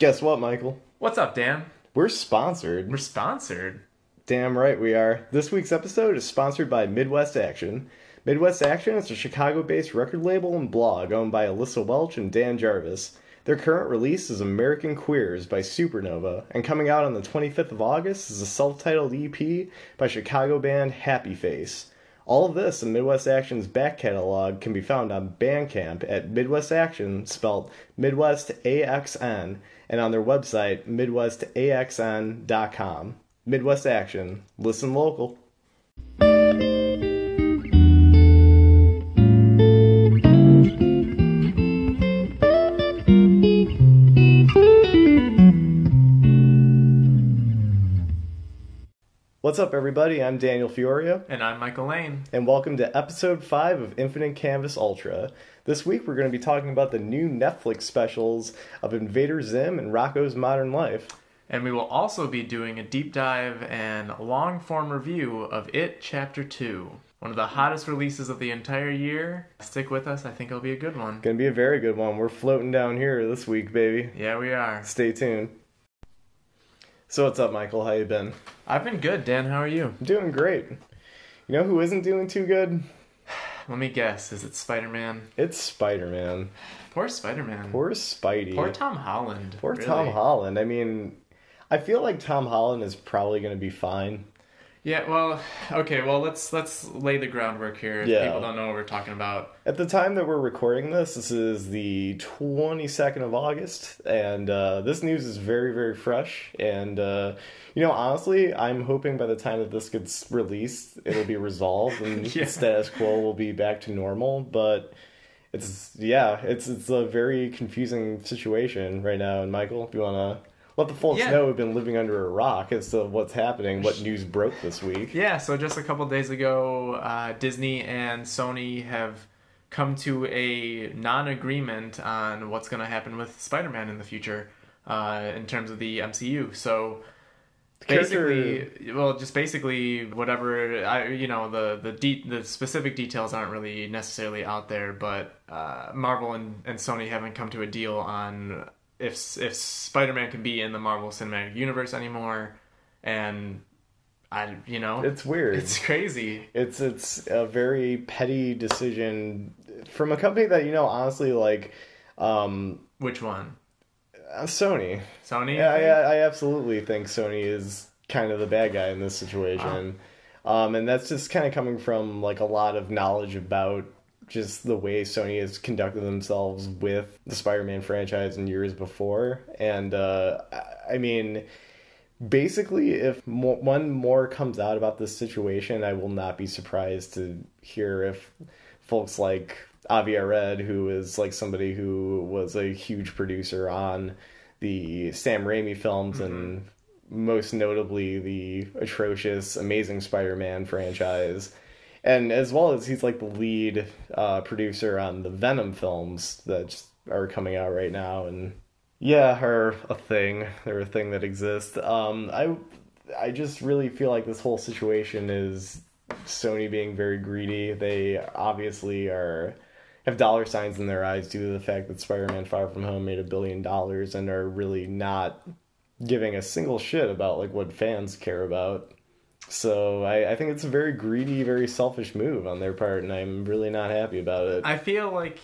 Guess what, Michael? What's up, Dan? We're sponsored. We're sponsored. Damn right we are. This week's episode is sponsored by Midwest Action. Midwest Action is a Chicago based record label and blog owned by Alyssa Welch and Dan Jarvis. Their current release is American Queers by Supernova, and coming out on the 25th of August is a self titled EP by Chicago band Happy Face. All of this and Midwest Action's back catalog can be found on Bandcamp at Midwest Action, spelled Midwest AXN, and on their website, MidwestAXN.com. Midwest Action. Listen local. What's up, everybody? I'm Daniel Fioria, And I'm Michael Lane. and welcome to episode 5 of Infinite Canvas Ultra. This week, we're going to be talking about the new Netflix specials of Invader Zim and Rocko's Modern Life. And we will also be doing a deep dive and long form review of It Chapter 2. One of the hottest releases of the entire year. Stick with us, I think it'll be a good one. Gonna be a very good one. We're floating down here this week, baby. Yeah, we are. Stay tuned. So what's up, Michael? How you been? I've been good, Dan. How are you? I'm doing great. You know who isn't doing too good? Let me guess. Is it Spider Man? It's Spider-Man. Poor Spider Man. Poor Spidey. Poor Tom Holland. Poor really. Tom Holland. I mean, I feel like Tom Holland is probably gonna be fine. Yeah, well, okay, well let's let's lay the groundwork here. If Yeah. People don't know what we're talking about. At the time that we're recording this, this is the 22nd of August, and uh, this news is very, very fresh. And, uh, you know, honestly, I'm hoping by the time that this gets released, it'll be resolved and Yeah. status quo will be back to normal. But it's, yeah, it's, it's a very confusing situation right now. And, Michael, if you want to let the folks Yeah. know we've been living under a rock as to what's happening, what news broke this week. Yeah, so just a couple days ago, uh, Disney and Sony have come to a non-agreement on what's going to happen with Spider-Man in the future uh, in terms of the MCU. So basically, well, just basically whatever I, you know, the the de- the specific details aren't really necessarily out there, but uh, Marvel and, and Sony haven't come to a deal on if if Spider-Man can be in the Marvel Cinematic Universe anymore, and I, you know, It's weird. it's crazy. It's it's a very petty decision from a company that you know honestly like um Which one? uh, Sony. Sony? Yeah, I, I absolutely think Sony is kind of the bad guy in this situation. Um and that's just kind of coming from like a lot of knowledge about just the way Sony has conducted themselves with the Spider-Man franchise in years before. And uh I- mean basically if mo- one more comes out about this situation i will not be surprised to hear if folks like avi arad who is like somebody who was a huge producer on the sam raimi films and most notably the atrocious amazing spider-man franchise and as well as he's like the lead uh, producer on the venom films that are coming out right now and yeah, are a thing. They're a thing that exists. Um, I, I just really feel like this whole situation is Sony being very greedy. They obviously are have dollar signs in their eyes due to the fact that Spider-Man: Far From Home made a billion dollars and are really not giving a single shit about like what fans care about. So I, I think it's a very greedy, very selfish move on their part, and I'm really not happy about it. I feel like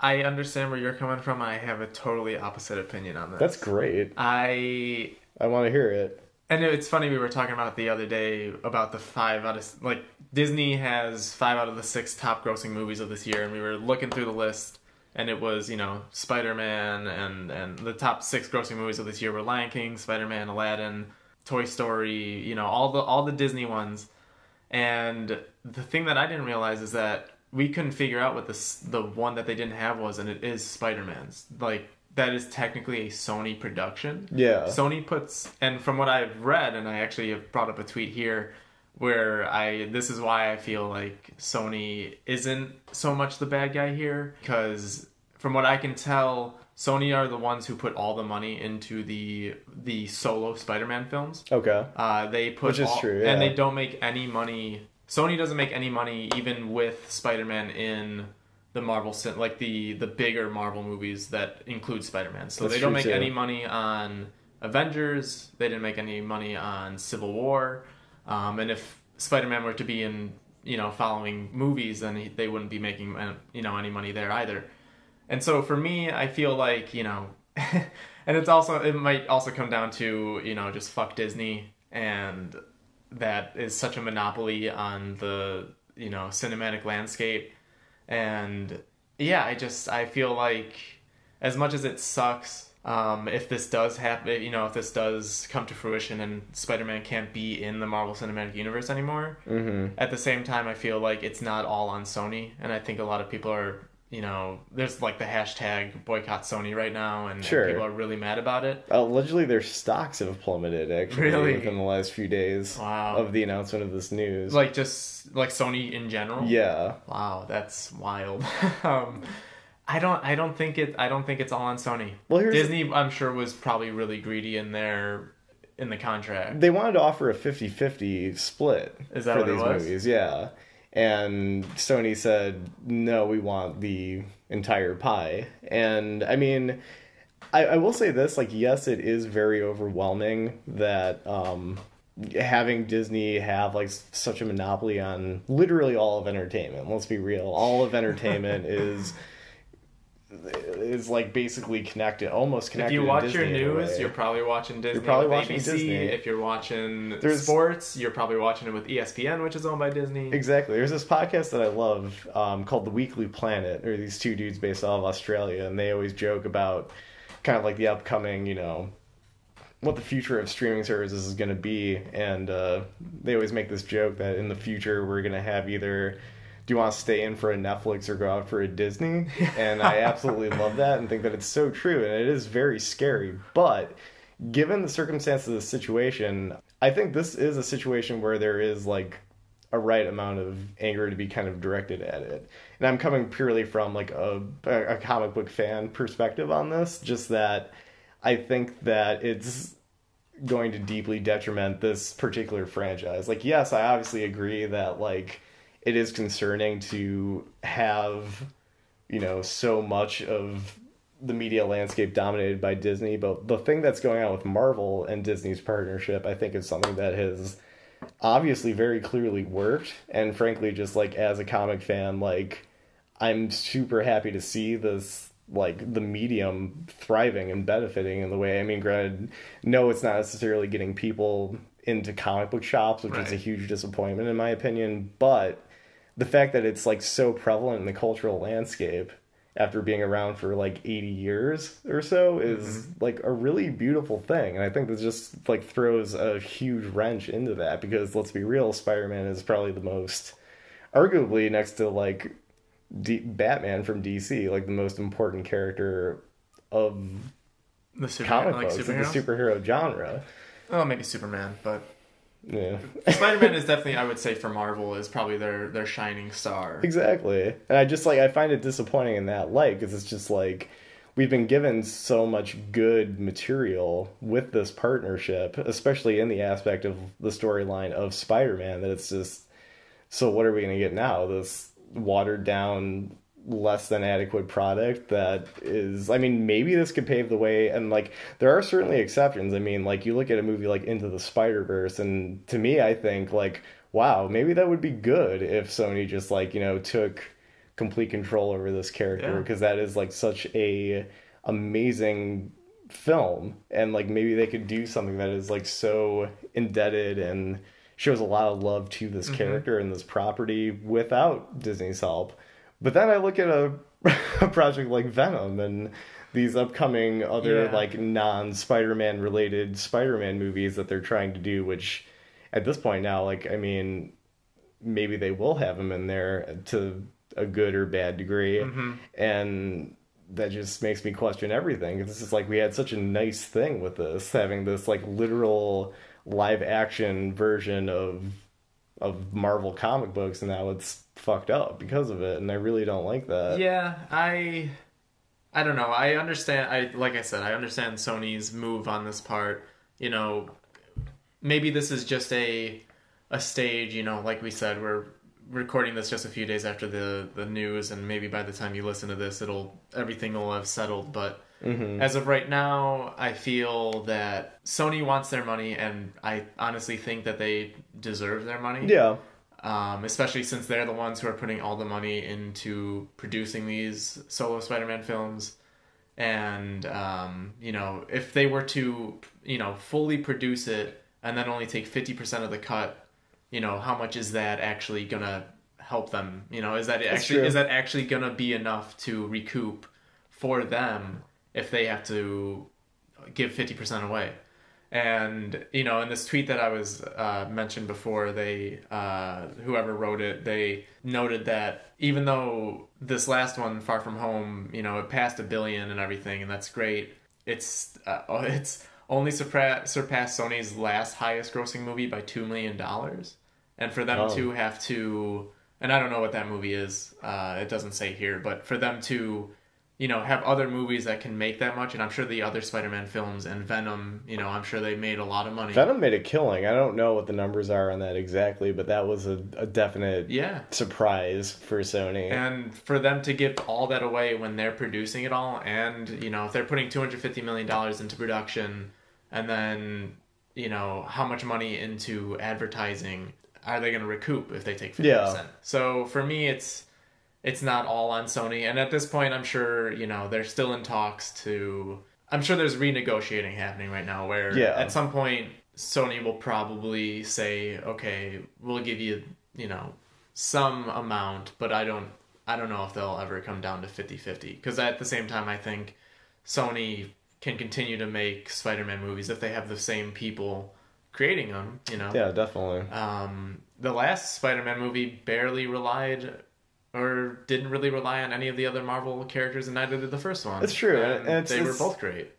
I understand where you're coming from. I have a totally opposite opinion on this. That's great. I I want to hear it. And it's funny we were talking about the other day about the five out of like Disney has five out of the six top grossing movies of this year, and we were looking through the list, and it was you know Spider Man and and the top six grossing movies of this year were Lion King, Spider Man, Aladdin, Toy Story, you know all the all the Disney ones, and the thing that I didn't realize is that we couldn't figure out what this the one that they didn't have was, and it is Spider Man's like. That is technically a Sony production. Yeah. Sony puts, and from what I've read, and I actually have brought up a tweet here where I, this is why I feel like Sony isn't so much the bad guy here, because from what I can tell, Sony are the ones who put all the money into the the solo Spider-Man films. Okay. Uh, they put Which is all- true, and they don't make any money. Sony doesn't make any money even with Spider-Man in the Marvel like the the bigger Marvel movies that include Spider-Man. So That's they don't make too. any money on Avengers. They didn't make any money on Civil War. Um, and if Spider-Man were to be in you know following movies, then they wouldn't be making uh, you know any money there either. And so for me, I feel like you know, and it's also it might also come down to you know just fuck Disney and that is such a monopoly on the you know cinematic landscape and yeah i just i feel like as much as it sucks um, if this does happen you know if this does come to fruition and spider-man can't be in the marvel cinematic universe anymore Mm-hmm. at the same time i feel like it's not all on sony and i think a lot of people are you know there's like the hashtag boycott sony right now and, and people are really mad about it Allegedly, their stocks have plummeted actually Really? within the last few days Wow. of the announcement of this news. like just like sony in general yeah, Wow, that's wild. um, I don't, I don't think it, I don't think it's all on Sony. Well, here's- Disney, I'm sure, was probably really greedy in their in the contract. they wanted to offer a 50-50 split Is that for what it these was? movies. Yeah, and Sony said no, we want the entire pie. And I mean, I, I will say this: like, yes, it is very overwhelming that um, having Disney have like such a monopoly on literally all of entertainment. Let's be real; all of entertainment is is like basically connected, almost connected. If you watch your news, you're probably watching Disney. You're probably with watching ABC. Disney. If you're watching There's- sports, you're probably watching it with ESPN, which is owned by Disney. Exactly. There's this podcast that I love um, called The Weekly Planet, or these two dudes based out of Australia, and they always joke about kind of like the upcoming, you know, what the future of streaming services is going to be. And uh, they always make this joke that in the future we're going to have either. Do you want to stay in for a Netflix or go out for a Disney? And I absolutely love that and think that it's so true. And it is very scary. But given the circumstances of the situation, I think this is a situation where there is like a right amount of anger to be kind of directed at it. And I'm coming purely from like a, a comic book fan perspective on this, just that I think that it's going to deeply detriment this particular franchise. Like, yes, I obviously agree that like it is concerning to have, you know, so much of the media landscape dominated by Disney, but the thing that's going on with Marvel and Disney's partnership, I think, is something that has obviously very clearly worked. And frankly, just like as a comic fan, like I'm super happy to see this like the medium thriving and benefiting in the way. I mean, granted, no, it's not necessarily getting people into comic book shops, which is a huge disappointment in my opinion. But the fact that it's like so prevalent in the cultural landscape after being around for like 80 years or so is mm-hmm. like a really beautiful thing and i think this just like throws a huge wrench into that because let's be real spider-man is probably the most arguably next to like D- batman from dc like the most important character of The super, comic like books of the superhero genre. Oh, maybe Superman, but yeah Spider-Man is definitely, I would say, for Marvel, is probably their their shining star. Exactly. And I just like I find it disappointing in that light because it's just like we've been given so much good material with this partnership, especially in the aspect of the storyline of Spider-Man that it's just so what are we going to get now? This watered down less than adequate product that is I mean maybe this could pave the way and like there are certainly exceptions. I mean like you look at a movie like Into the Spider-Verse and to me I think like wow, maybe that would be good if Sony just like, you know, took complete control over this character Yeah. because that is like such a amazing film and like maybe they could do something that is like so indebted and shows a lot of love to this mm-hmm. character and this property without Disney's help. But then I look at a, a project like Venom and these upcoming other Yeah. like non Spider-Man related Spider-Man movies that they're trying to do which at this point now like I mean maybe they will have him in there to a good or bad degree. Mm-hmm. And that just makes me question everything. This is like we had such a nice thing with this having this like literal live action version of of marvel comic books and now it's fucked up because of it and i really don't like that Yeah, I I don't know. I understand I like I said, I understand Sony's move on this part. You know, maybe this is just a a stage, you know, like we said, we're recording this just a few days after the the news, and maybe by the time you listen to this, it'll everything will have settled. But Mm-hmm. as of right now, I feel that Sony wants their money, and I honestly think that they deserve their money. Yeah. Um, especially since they're the ones who are putting all the money into producing these solo Spider-Man films. And um, you know, if they were to, you know, fully produce it and then only take fifty percent of the cut, you know, how much is that actually gonna help them? You know, is that actually true. is that actually gonna be enough to recoup for them if they have to give fifty percent away? And you know, in this tweet that I was uh, mentioned before, they uh, whoever wrote it, they noted that even though this last one, Far From Home, you know, it passed a billion and everything, and that's great. It's uh, it's only surpassed surpassed Sony's last highest grossing movie by two million dollars, and for them Oh. to have to, and I don't know what that movie is. Uh, it doesn't say here, but for them to you know, have other movies that can make that much, and I'm sure the other Spider-Man films and Venom, you know, I'm sure they made a lot of money. Venom made a killing. I don't know what the numbers are on that exactly, but that was a, a definite Yeah, surprise for Sony. and for them to give all that away when they're producing it all, and you know, if they're putting 250 million dollars into production, and then you know how much money into advertising, are they going to recoup if they take 50%? Yeah. So for me, it's it's not all on Sony, and at this point, I'm sure you know they're still in talks to. I'm sure there's renegotiating happening right now, where Yeah. at some point Sony will probably say, "Okay, we'll give you, you know, some amount," but I don't, I don't know if they'll ever come down to 50-50. Because at the same time, I think Sony can continue to make Spider-Man movies if they have the same people creating them. You know, yeah, definitely. um, the last Spider-Man movie barely relied or didn't really rely on any of the other Marvel characters, and neither did the first one. It's true, and- and, it's- they were both great.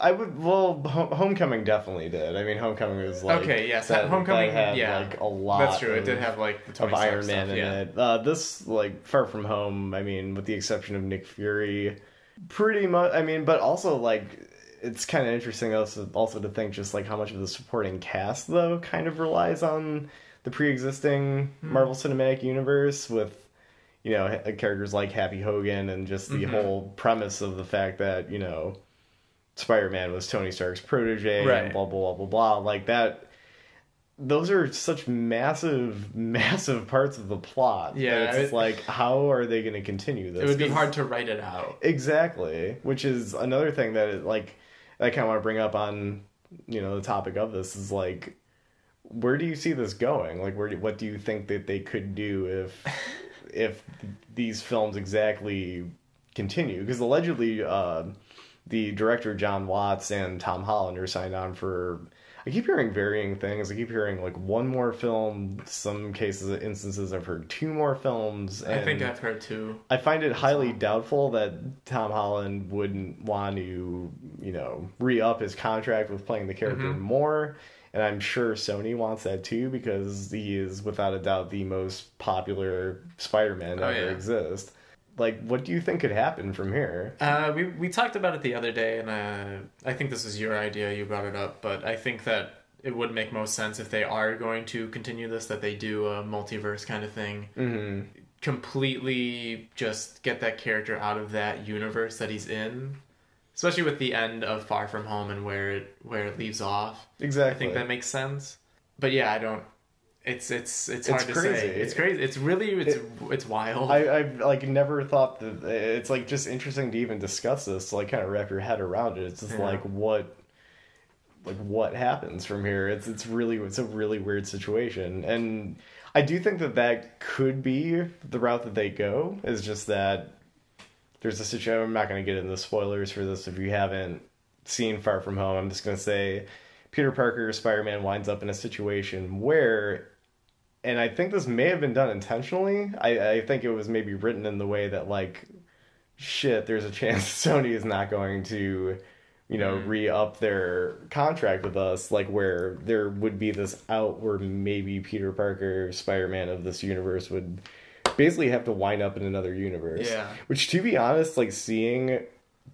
I would. Well, Homecoming definitely did. I mean, Homecoming was like Okay, yes, that- Homecoming, that had, yeah. like a lot. That's true. It did have like the of Iron Man stuff, in yeah. it. Uh, this like Far From Home. I mean, with the exception of Nick Fury, pretty much. I mean, but also like it's kind of interesting also also to think just like how much of the supporting cast though kind of relies on the pre-existing Hmm. Marvel Cinematic Universe with you know characters like Happy Hogan and just the Mhm. whole premise of the fact that you know Spider-Man was Tony Stark's protege Right. and blah blah blah blah blah like that those are such massive massive parts of the plot Yeah, that it's it- like how are they going to continue this It would be hard to write it out. exactly which is another thing that it, like i kind of want to bring up on you know the topic of this is like where do you see this going like where do, what do you think that they could do if if these films exactly continue because allegedly uh, the director John Watts and Tom Holland are signed on for. I keep hearing varying things. I keep hearing like one more film. Some cases, instances, I've heard two more films. I think I've heard two. I find it highly doubtful that Tom Holland wouldn't want to, you know, re up his contract with playing the character Mhm. more. And I'm sure Sony wants that too because he is without a doubt the most popular Spider-Man to Oh, ever yeah. exist. Like, what do you think could happen from here? Uh, we we talked about it the other day, and uh, I think this is your idea. You brought it up, but I think that it would make most sense if they are going to continue this, that they do a multiverse kind of thing. hmm completely just get that character out of that universe that he's in especially with the end of far from home and where it where it leaves off Exactly. i think that makes sense but yeah i don't it's it's it's It's hard to crazy. say it's crazy it's really it's it's wild I, I've like never thought that it's like just interesting to even discuss this to like kind of wrap your head around it. It's just Yeah. like what like what happens from here. It's it's really it's a really weird situation, and I do think that that could be the route that they go. Is just that there's a situation. I'm not going to get into spoilers for this if you haven't seen Far From Home. I'm just going to say Peter Parker, Spider Man winds up in a situation where and I think this may have been done intentionally. I, I think it was maybe written in the way that like, shit, there's a chance Sony is not going to, you know, Mm. re up their contract with us. Like where there would be this out where maybe Peter Parker, Spider Man of this universe would basically have to wind up in another universe. Yeah. Which, to be honest, like seeing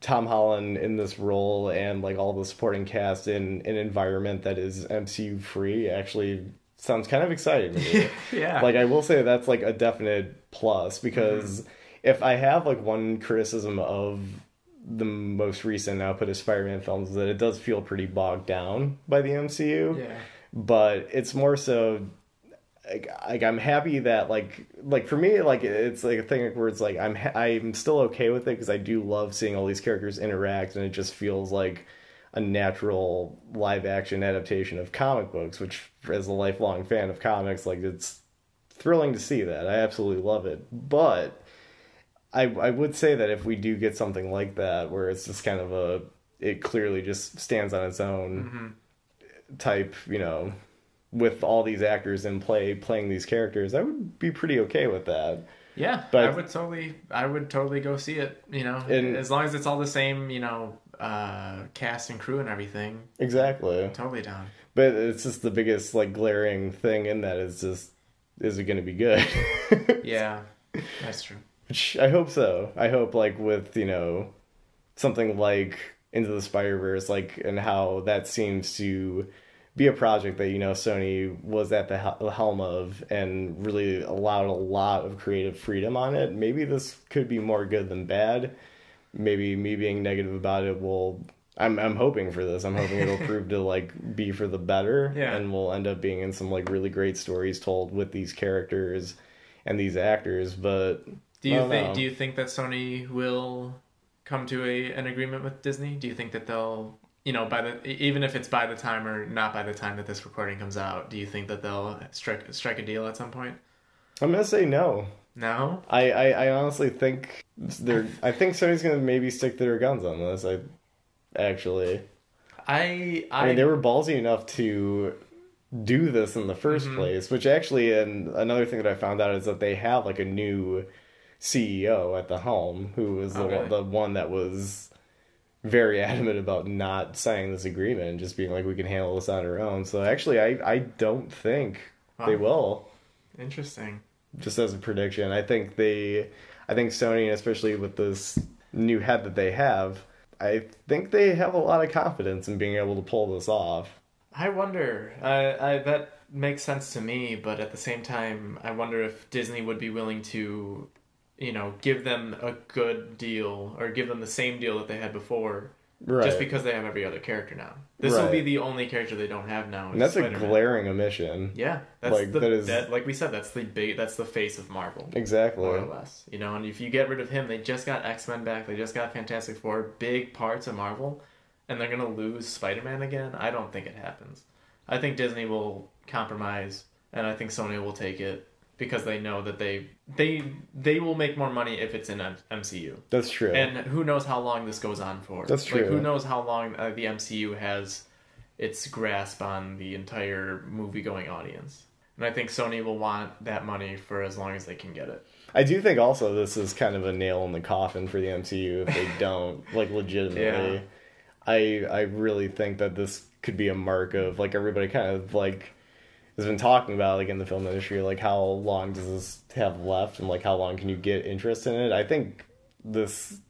Tom Holland in this role and like all the supporting cast in an environment that is MCU free actually sounds kind of exciting to me. yeah. like I will say that's like a definite plus because mm-hmm. if I have like one criticism of the most recent output of Spider-Man films is that it does feel pretty bogged down by the MCU. yeah. But it's more so like, like I'm happy that like like for me like it's like a thing where it's like I'm ha- I'm still okay with it because I do love seeing all these characters interact and it just feels like a natural live action adaptation of comic books which as a lifelong fan of comics like it's thrilling to see that. I absolutely love it. But I I would say that if we do get something like that where it's just kind of a it clearly just stands on its own mm-hmm. type you know with all these actors in play playing these characters, I would be pretty okay with that. Yeah, But- I would totally, I would totally go see it. You know, And- as long as it's all the same, you know, uh, cast and crew and everything. Exactly. Totally down. But it's just the biggest like glaring thing in that is just is it going to be good? Yeah, that's true. Which I hope so. I hope like with, you know, something like Into the Spider-Verse like and how that seems to be a project that you know Sony was at the helm of and really allowed a lot of creative freedom on it. Maybe this could be more good than bad. Maybe me being negative about it will. I'm I'm hoping for this. I'm hoping it'll prove to like be for the better, Yeah. and we'll end up being in some like really great stories told with these characters and these actors. But Do you think? know. Do you think that Sony will come to a an agreement with Disney? Do you think that they'll, you know, by the even if it's by the time or not by the time that this recording comes out, do you think that they'll strike strike a deal at some point? I'm gonna say no. No. I, I, I honestly think they're. I think Sony's gonna maybe stick to their guns on this. I actually. I I, I mean, they were ballsy enough to do this in the 1st Mm-hmm. place, which actually, and another thing that I found out is that they have like a new CEO at the helm who is the, Oh, really? one, the one that was very adamant about not signing this agreement and just being like, we can handle this on our own. So actually, I, I don't think they will. interesting. Just as a prediction, I think they, I think Sony, and especially with this new head that they have, I think they have a lot of confidence in being able to pull this off. I wonder. I, I that makes sense to me, but at the same time, I wonder if Disney would be willing to, you know, give them a good deal or give them the same deal that they had before, Right. just because they have every other character now. This will be the only character they don't have now. And that's a Spider-Man. glaring omission. Yeah, that's like, the that is- that, like we said, that's the big that's the face of Marvel. Exactly. More or less, you know, and if you get rid of him, they just got X Men back, they just got Fantastic Four, big parts of Marvel, and they're gonna lose Spider Man again. I don't think it happens. I think Disney will compromise, and I think Sony will take it because they know that they they they will make more money if it's in M- MCU. That's true. And who knows how long this goes on for? That's Like, true. who knows how long uh, the MCU has its grasp on the entire movie-going audience? And I think Sony will want that money for as long as they can get it. I do think also this is kind of a nail in the coffin for the MCU if they don't like legitimately. Yeah. I I really think that this could be a mark of like everybody kind of like has been talking about like in the film industry like how long does this have left and like how long can you get interest in it? I think this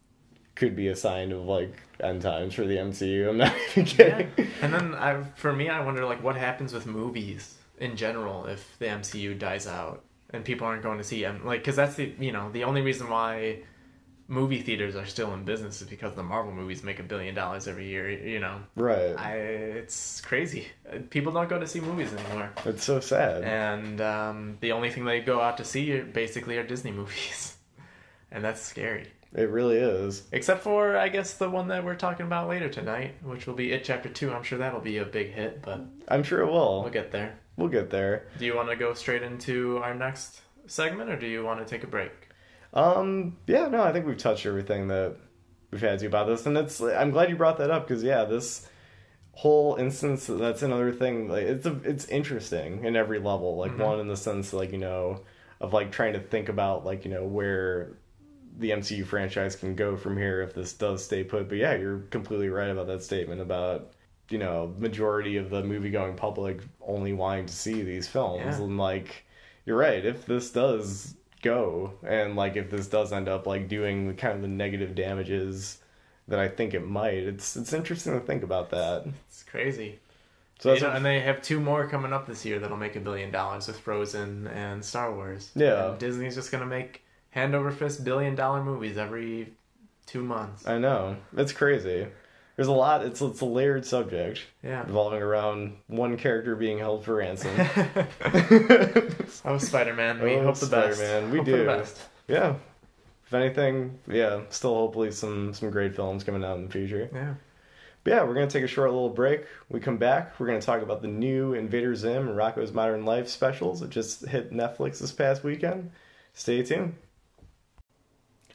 could be a sign of like end times for the MCU. I'm not even Yeah. kidding. And then I, for me, I wonder like what happens with movies in general if the MCU dies out and people aren't going to see them. Like, because that's the you know the only reason why movie theaters are still in business is because the Marvel movies make a billion dollars every year. You know, Right. I it's crazy. People don't go to see movies anymore, It's so sad. and um, the only thing they go out to see are basically are Disney movies, and that's scary. It really is. Except for I guess the one that we're talking about later tonight, which will be It Chapter Two. I'm sure that'll be a big hit, but I'm sure it will. we'll get there. We'll get there. Do you want to go straight into our next segment, or do you want to take a break? Um, yeah, no, I think we've touched everything that we've had to about this, and it's. I'm glad you brought that up because yeah, this whole instance that's another thing. Like it's a, it's interesting in every level. Like one in the sense like you know of like trying to think about like you know where the MCU franchise can go from here if this does stay put. But yeah, you're completely right about that statement about you know majority of the movie going public only wanting to see these films Yeah. and like you're right if this does go and like if this does end up like doing kind of the negative damages that I think it might it's it's interesting to think about that It's crazy. So that's You know, what- and they have two more coming up this year that'll make a billion dollars with Frozen and Star Wars. Yeah. And Disney's just gonna make hand over fist billion dollar movies every two months. I know it's crazy. There's a lot. It's it's a layered subject Yeah. revolving around one character being held for ransom. I oh, Spider Man. We Oh, hope the best. Spider-Man, we Hope do. best. yeah. If anything, yeah, still hopefully some some great films coming out in the future. Yeah. But yeah, we're gonna take a short little break. We come back. We're gonna talk about the new Invader Zim and Rocko's Modern Life specials that just hit Netflix this past weekend. Stay tuned.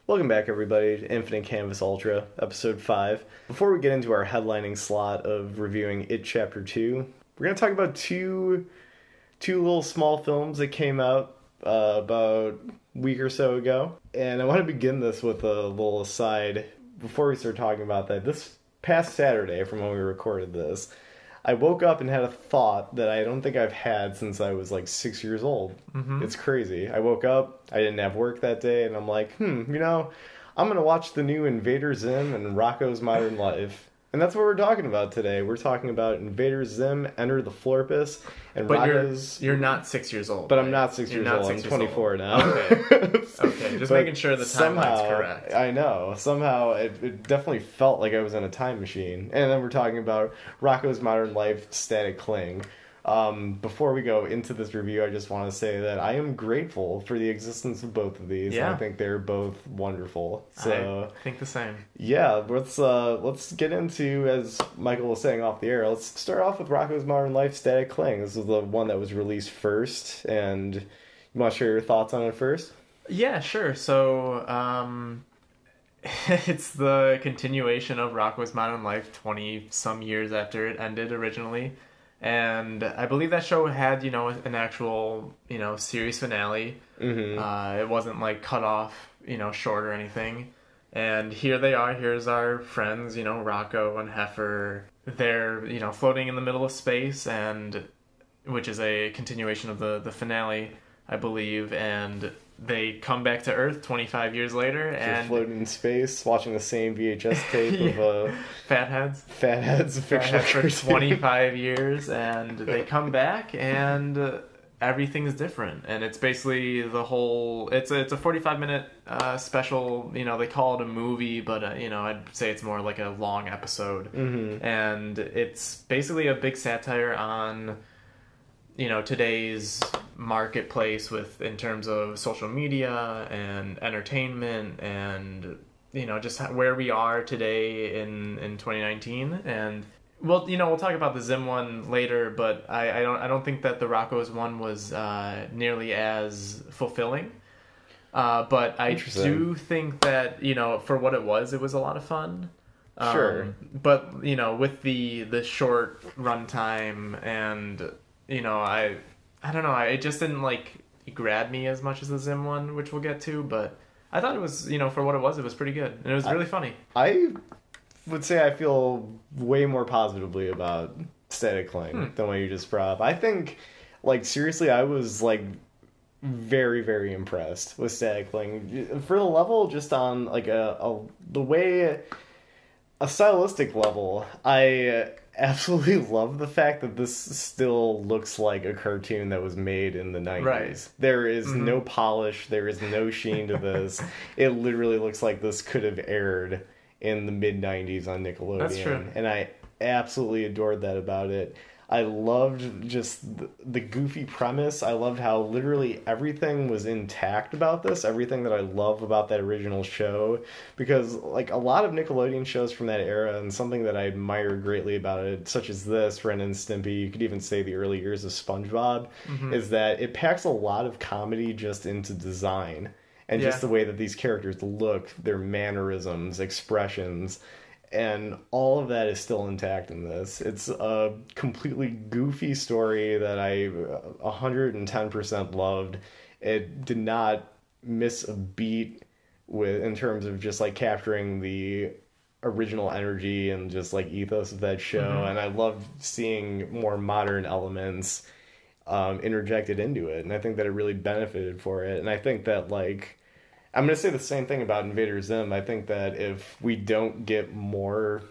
Welcome back, everybody, to Infinite Canvas Ultra, Episode 5. Before we get into our headlining slot of reviewing It Chapter 2, we're going to talk about two, two little small films that came out uh, about a week or so ago. And I want to begin this with a little aside before we start talking about that. This past Saturday, from when we recorded this, I woke up and had a thought that I don't think I've had since I was like six years old. Mm-hmm. It's crazy. I woke up, I didn't have work that day, and I'm like, hmm, you know, I'm gonna watch the new Invader Zim and Rocko's Modern Life. And that's what we're talking about today. We're talking about Invader Zim, Enter the Florpus, and But you're you're not six years old. but I'm not six You're years not old. six I'm 24 old. now. Okay. Okay, just making sure the timeline's correct. I know. Somehow it, it definitely felt like I was in a time machine. And then we're talking about Rocko's Modern Life Static Cling. Um, before we go into this review, I just want to say that I am grateful for the existence of both of these. and I think they're both wonderful. So I think the same. yeah, let's uh, let's get into as Michael was saying off the air. Let's start off with Rocko's Modern Life Static Cling. This is the one that was released first, and you want to share your thoughts on it first? Yeah, sure. So, um, it's the continuation of Rocko's Modern Life 20 some years after it ended originally. And I believe that show had, you know, an actual, you know, series finale. Mm-hmm. Uh, it wasn't like cut off, you know, short or anything. And here they are. Here's our friends, you know, Rocko and Heffer. They're, you know, floating in the middle of space, and which is a continuation of the the finale, I believe. And they come back to Earth 25 years later, and floating in space, watching the same VHS tape of uh, fatheads. Fatheads, a fictional Fatheads for 25 years, and they come back, and uh, everything's different. And it's basically the whole. It's a, it's a 45 minute uh, special. You know, they call it a movie, but uh, you know, I'd say it's more like a long episode. Mhm. And it's basically a big satire on you know today's marketplace with in terms of social media and entertainment and you know just where we are today in in 2019 and well you know we'll talk about the Zim one later but I, I don't I don't think that the Rocko's one was uh, nearly as fulfilling. Uh, but I do think that you know for what it was it was a lot of fun. Sure. um, but you know with the the short runtime and you know I I don't know I, it just didn't like grab me as much as the Zim one which we'll get to but I thought it was you know for what it was it was pretty good and it was really funny I would say I feel way more positively about Static Cling Hmm. than what you just brought up. I think, like, seriously, I was, like, very, very impressed with Static Cling. For the level, just on, like, a, a the way, a stylistic level, I absolutely love the fact that this still looks like a cartoon that was made in the 90s. Right. There is Mhm. no polish, there is no sheen to this. it literally looks like this could have aired in the mid 90s on Nickelodeon. That's true. And I absolutely adored that about it. I loved just the, the goofy premise. I loved how literally everything was intact about this, everything that I love about that original show. Because, like, a lot of Nickelodeon shows from that era, and something that I admire greatly about it, such as this, Ren and Stimpy, you could even say the early years of SpongeBob, Mm-hmm. is that it packs a lot of comedy just into design and just the way that these characters look, their mannerisms, expressions, and all of that is still intact in this. It's a completely goofy story that I uh, 110% loved. It did not miss a beat with in terms of just like capturing the original energy and just like ethos of that show Mhm. and I loved seeing more modern elements um, interjected into it, and I think that it really benefited for it. And I think that like I'm gonna say the same thing about Invader Zim. I think that if we don't get more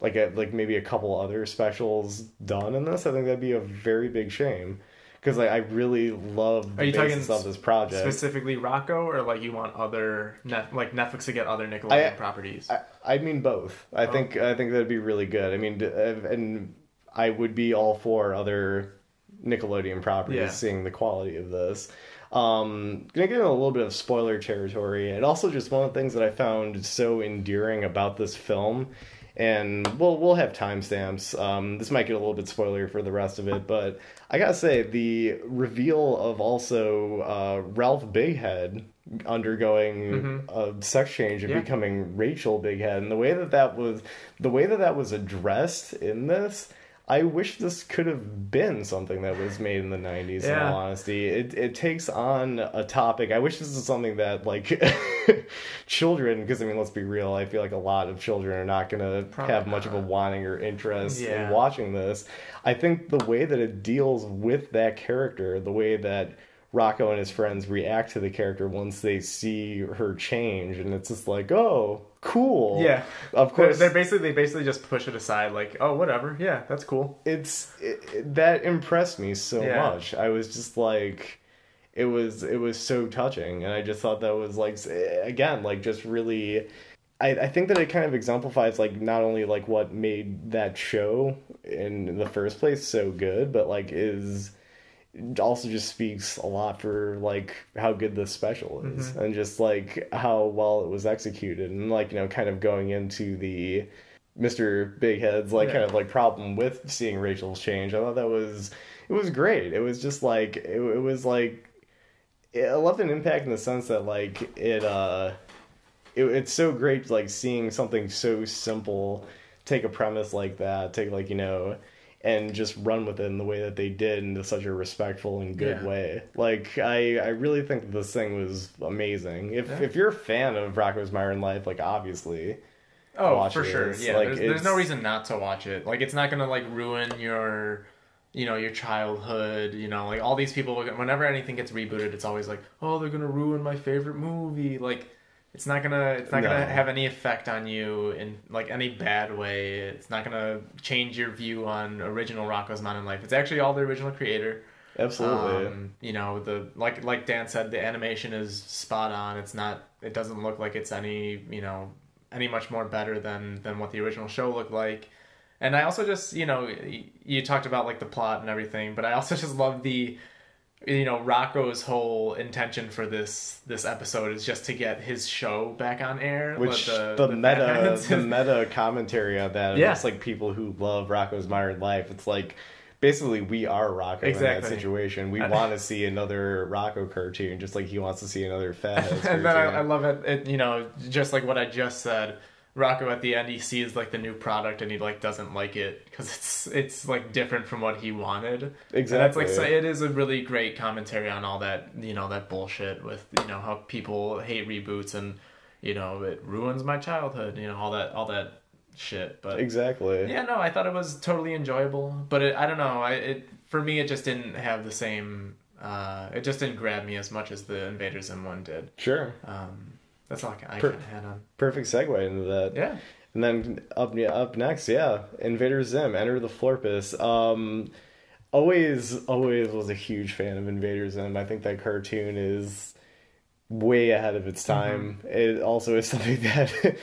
like a, like maybe a couple other specials done in this, I think that'd be a very big shame. Because like, I really love the Are you talking basis of this project. Specifically Rocko, or like you want other like Netflix to get other Nickelodeon I- properties? I, I mean both. I oh. think I think that'd be really good. I mean, and I would be all for other Nickelodeon properties Yeah. seeing the quality of this. Um, gonna get in a little bit of spoiler territory, and also just one of the things that I found so endearing about this film. And we'll we'll have timestamps. Um, this might get a little bit spoiler for the rest of it, but I gotta say the reveal of also uh, Ralph Bighead undergoing a sex change and Yeah. becoming Rachel Bighead, and the way that that was the way that that was addressed in this. I wish this could have been something that was made in the 90s, in all honesty. It, it takes on a topic. I wish this is something that, like, children, because, I mean, let's be real, I feel like a lot of children are not going to have much of a wanting or interest Yeah. in watching this. I think the way that it deals with that character, the way that Rocko and his friends react to the character once they see her change, and it's just like, oh, cool. yeah, Of They're- course, they're basically they basically just push it aside, like, oh, whatever, yeah, that's cool. it's it, it- that impressed me so Yeah. much. I was just like, it was it was so touching, and I just thought that was like eh, again like just really. I, I think that it kind of exemplifies like not only like what made that show in the first place so good, but like is also just speaks a lot for like how good this special is and just like how well it was executed and like you know kind of going into the Mr. Bighead's like Yeah. kind of like problem with seeing Rachel's change. I thought that was it was great. It was just like it, it was like it left an impact in the sense that like it uh it, it's so great like seeing something so simple take a premise like that take like you know and just run with it in the way that they did in such a respectful and good Yeah. way like i i really think that this thing was amazing if Yeah. if you're a fan of rocko's modern life like obviously Oh, for sure. Yeah, Like, there's, there's no reason not to watch it. Like, it's not gonna like ruin your, you know, your childhood. You know, like all these people. Whenever anything gets rebooted, it's always like, oh, they're gonna ruin my favorite movie. Like, it's not gonna, it's not gonna have any effect on you in like any bad way. It's not gonna change your view on original Rocko's Modern Life. It's actually all the original creator. absolutely Um, you know, the like like Dan said, the animation is spot on. It's not. It doesn't look like it's any you know any much more better than than what the original show looked like. And I also just you know you talked about like the plot and everything, but I also just love the you know Rocko's whole intention for this this episode is just to get his show back on air. which but the, meta Batman's- the meta commentary on that Yeah. it's like people who love rocko's modern life it's like basically we are rocko in that situation we want to see another rocko cartoon just like he wants to see another cartoon and then I, I love it, it. You know, just like what I just said. Rocko at the end, he sees like the new product and he like doesn't like it because it's it's like different from what he wanted. Exactly. And that's like so it is a really great commentary on all that you know that bullshit with you know how people hate reboots and you know it ruins my childhood. You know all that all that shit. But exactly yeah, no, I thought it was totally enjoyable, but it, I don't know. I it for me it just didn't have the same. Uh, it just didn't grab me as much as the Invader Zim one did. sure Um, that's all I, ca- I Per- kind of on. perfect segue into that Yeah. And then up up next, yeah, Invader Zim, Enter the Florpus. Um, always, always was a huge fan of Invader Zim. I think that cartoon is way ahead of its time. It also is something that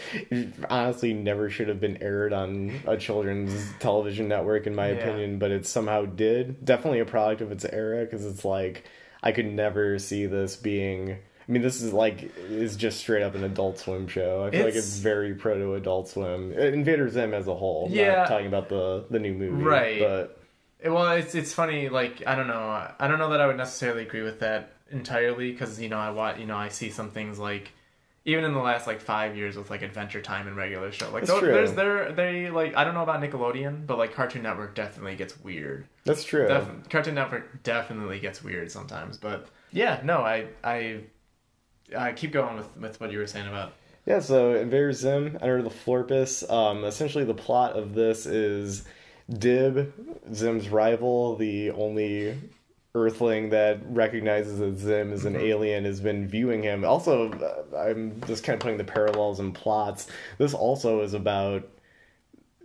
honestly never should have been aired on a children's television network, in my Yeah. opinion, but it somehow did. Definitely a product of its era because it's like I could never see this being. I mean, this is like is just straight up an Adult Swim show. I feel like It's- it's very proto Adult Swim. Invader Zim as a whole. Yeah. not talking about the the new movie, Right. But Well, it's it's funny. Like I don't know. I don't know that I would necessarily agree with that entirely because you know I watch. You know I see some things like even in the last like five years with like Adventure Time and regular show. Like there's there they like I don't know about Nickelodeon, but like Cartoon Network definitely gets weird. that's true. Def- Cartoon Network definitely gets weird sometimes. But yeah, no, I I I keep going with with what you were saying about. Yeah, so Invader Zim, Enter the Florpus. Um, essentially, the plot of this is Dib, Zim's rival, the only Earthling that recognizes that Zim is an alien, has been viewing him. Also, uh, I'm just kind of putting the parallels and plots. This also is about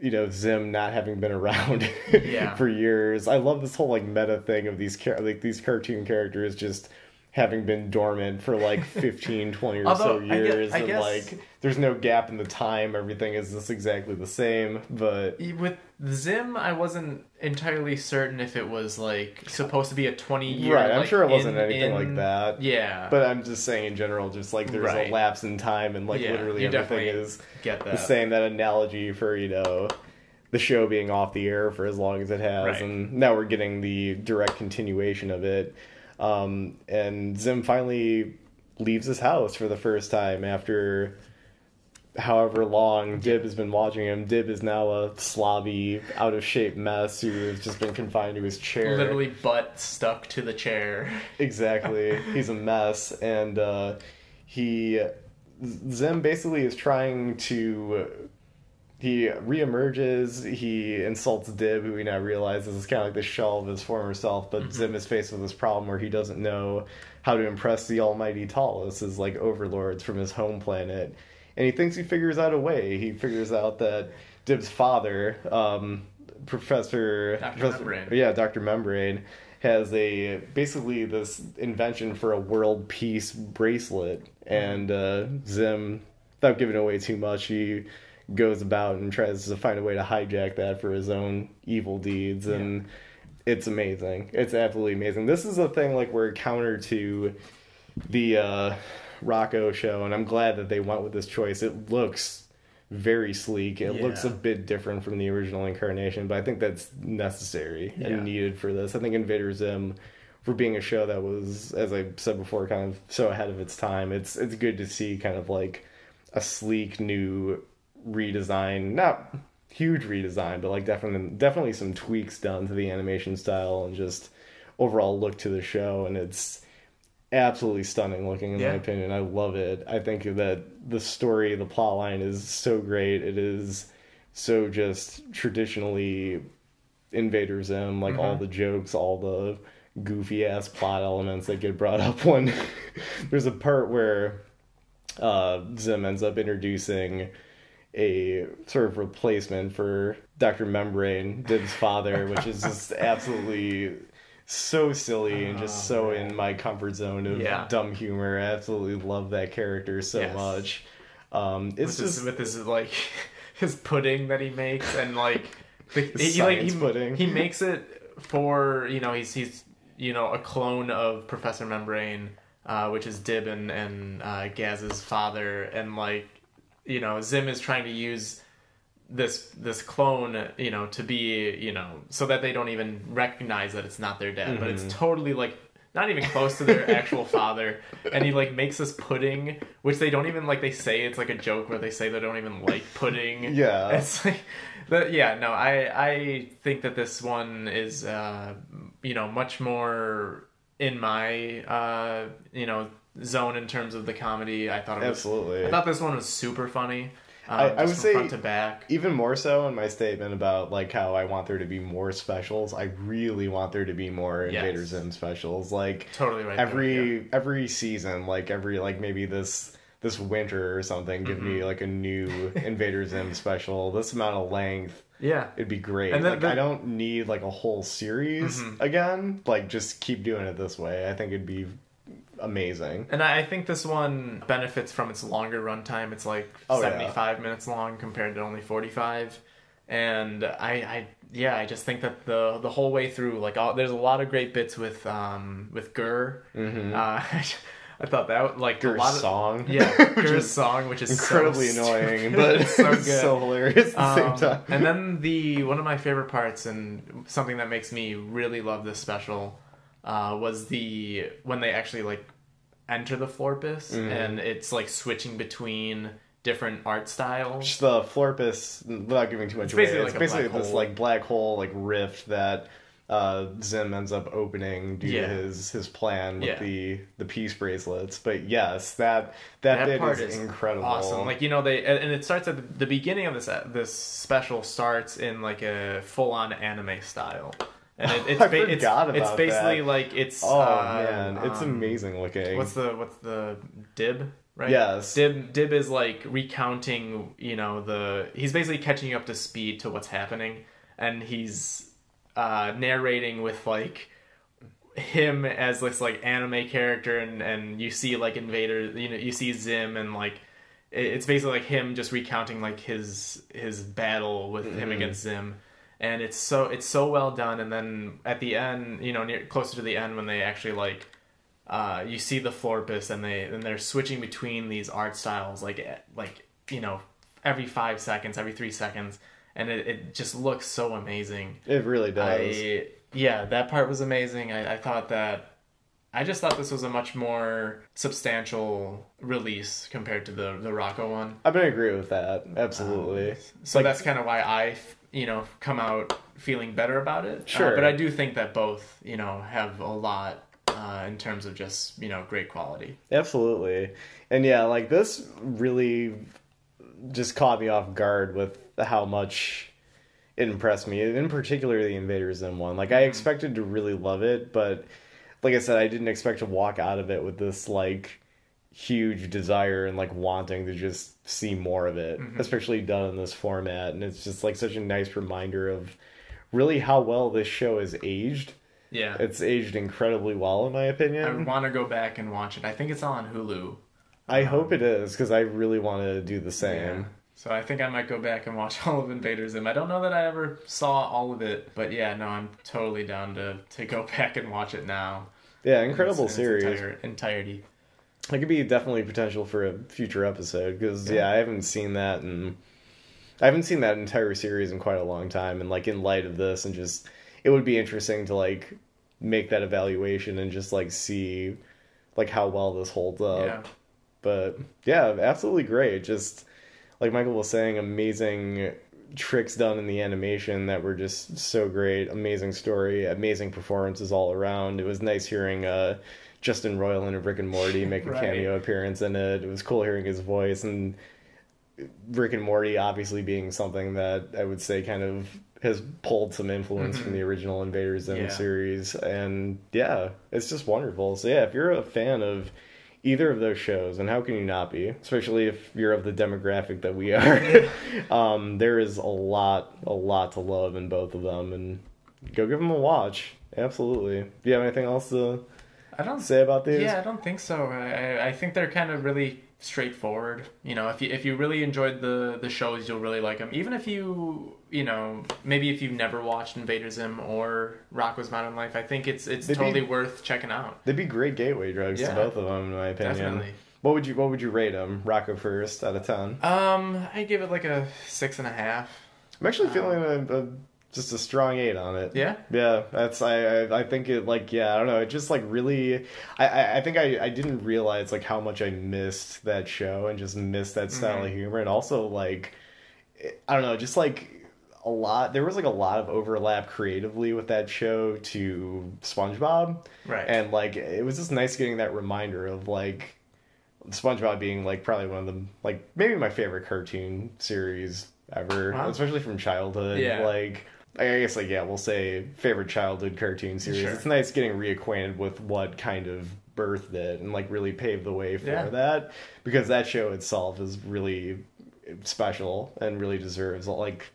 you know Zim not having been around Yeah. for years. I love this whole like meta thing of these char- like these cartoon characters just having been dormant for like 15 20 or Although, so I years I and guess- like there's no gap in the time everything is just exactly the same but With Zim, I wasn't entirely certain if it was like supposed to be a twenty year. right i'm like, sure it wasn't in- anything in- like that Yeah, but i'm just saying in general just like there's Right. a lapse in time and like Yeah, literally everything is get the that. same that analogy for you know the show being off the air for as long as it has Right. and now we're getting the direct continuation of it um, and zim finally leaves his house for the first time after however long dib has been watching him dib is now a slobby out of shape mess who has just been confined to his chair Literally butt stuck to the chair. Exactly. He's a mess, and uh, he Zim basically is trying to. He reemerges. He insults Dib, who he now realizes is kind of like the shell of his former self. But Zim is faced with this problem where he doesn't know how to impress the Almighty Tallest, his like overlords from his home planet, and he thinks he figures out a way. He figures out that Dib's father, um, Professor, Dr. Professor Membrane. yeah, Dr. Membrane has a basically this invention for a world peace bracelet, and uh, Zim, without giving away too much, he goes about and tries to find a way to hijack that for his own evil deeds, and it's amazing. It's absolutely amazing. This is a thing like we're counter to the uh, Rocko show, and I'm glad that they went with this choice. It looks very sleek. It looks a bit different from the original incarnation, but I think that's necessary Yeah. and needed for this. I think Invader Zim, for being a show that was, as I said before, kind of so ahead of its time, it's it's good to see kind of like a sleek new redesign, not huge redesign, but like definitely definitely some tweaks done to the animation style and just overall look to the show, and it's absolutely stunning looking in Yeah. my opinion. I love it. I think that the story, the plot line is so great. It is so just traditionally Invader Zim, like all the jokes, all the goofy ass plot elements that get brought up when there's a part where uh, Zim ends up introducing a sort of replacement for Dr. Membrane, Dib's father, which is just absolutely so silly and just so in my comfort zone of Yeah. dumb humor. I absolutely love that character so Yes. much. Um, it's with just his, with his like his pudding that he makes and like the, he, like, he, pudding. he makes it for you know he's he's you know a clone of Professor Membrane, uh, which is Dib and and uh, Gaz's father, and like you know Zim is trying to use this this clone you know to be you know so that they don't even recognize that it's not their dad, but it's Mm-hmm. totally like not even close to their actual father and he like makes this pudding which they don't even like they say it's like a joke where they say they don't even like pudding Yeah. it's like but yeah no i i think that this one is uh you know much more in my uh you know zone in terms of the comedy i thought it was Absolutely. i thought this one was super funny um, I- I would say- front to back even more so in my statement about like how I want there to be more specials. I really want there to be more Yes. Invader Zim specials. Like totally right there, every yeah. every season, like every like maybe this this winter or something, give me Mm-hmm. like a new Invader Zim special. This amount of length. yeah It'd be great. And then- like then- I don't need like a whole series Mm-hmm. again. Like just keep doing it this way. I think it'd be amazing. And I think this one benefits from its longer runtime. It's like Oh, yeah. 75 minutes long compared to only 45. And I, I, yeah, I just think that the the whole way through, like, all, there's a lot of great bits with um with GIR. Mm-hmm. Uh, I thought that like a lot of song. yeah, is song, which is Incredibly so annoying, but It's so good. so hilarious at the Um, same time. and then the one of my favorite parts and something that makes me really love this special uh, was the when they actually like enter the Florpus Mm-hmm. and it's like switching between different art styles. The Florpus, without giving too much It's away, basically it's like basically this hole. like black hole like rift that uh, Zim ends up opening due Yeah. to his his plan with Yeah. the the peace bracelets. But yes, that that, That bit part is, is incredible. Awesome, like you know they and it starts at the, the beginning of this this special starts in like a full on anime style, and it, it's I ba- it's, it's basically that. like it's oh uh, man, it's um, amazing looking. What's the what's the dib? right? Yes. Dib Dib is like recounting, you know, the he's basically catching you up to speed to what's happening, and he's uh, narrating with like him as this like anime character, and and you see like Invader, you know, you see Zim, and like it's basically like him just recounting like his his battle with him against Zim. And it's so it's so well done, and then at the end, you know, near closer to the end, when they actually like uh, you see the Florpus and they and they're switching between these art styles like eh, like you know every five seconds, every three seconds, and it, it just looks so amazing. It really does. I yeah, that part was amazing. I, I thought that I just thought this was a much more substantial release compared to the the Rocko one. I'm gonna agree with that. Absolutely. So Like- that's kind of why I you know come out feeling better about it. Uh, Sure. but I do think that both you know have a lot. Uh, in terms of just you know great quality, Absolutely. And yeah, like this really just caught me off guard with how much it impressed me. In particular the Invader Zim one. Like I expected to really love it, but like I said, I didn't expect to walk out of it with this like huge desire and like wanting to just see more of it, mm-hmm. especially done in this format. And it's just like such a nice reminder of really how well this show is aged. yeah. It's aged incredibly well, in my opinion. I want to go back and watch it. I think it's on Hulu. I um, hope it is because I really want to do the same. So I think I might go back and watch all of Invader Zim. I don't know that I ever saw all of it, but yeah, no, I'm totally down to to go back and watch it now. Yeah, in incredible its- in its series. entire- entirety. It could be definitely potential for a future episode because yeah. Yeah. I haven't seen that and I haven't seen that entire series in quite a long time. And like in light of this, and just it would be interesting to like make that evaluation and just like see like how well this holds up. yeah. But yeah, absolutely great. Just like Michael was saying, amazing tricks done in the animation that were just so great. Amazing story, amazing performances all around. It was nice hearing uh, Justin Roiland of Rick and Morty make a Right. cameo appearance in it. It was cool hearing his voice and Rick and Morty obviously being something that I would say kind of has pulled some influence from the original Invader Zim Yeah. series. And yeah, it's just wonderful. So yeah, if you're a fan of either of those shows, and how can you not be? Especially if you're of the demographic that we are. um, there is a lot, a lot to love in both of them, and go give them a watch. Absolutely. Do you have anything else to I don't say about these? Yeah, I don't think so. I, I- think they're kind of really straightforward. You know, if you if you really enjoyed the the shows, you'll really like them. Even if you you know maybe if you've never watched Invader Zim or Rock Rocko's Modern Life, I think it's it's They'd be- totally worth checking out. They'd be great gateway drugs Yeah. to both of them, in my opinion. Definitely. What would you What would you rate them? Rocko first out of ten. Um, I give it like a six and a half. I'm actually feeling a, a just a strong eight on it. Yeah. Yeah, that's I, I I think it like yeah I don't know it just like really I I, I think I I didn't realize like how much I missed that show and just missed that style mm-hmm. of humor and also like I don't know just like a lot there was like a lot of overlap creatively with that show to SpongeBob Right. and like it was just nice getting that reminder of like SpongeBob being like probably one of the like maybe my favorite cartoon series ever, Wow. especially from childhood. Yeah. Like I guess like yeah, we'll say favorite childhood cartoon series. Sure. It's nice getting reacquainted with what kind of birthed it and like really paved the way for Yeah. that because that show itself is really special and really deserves like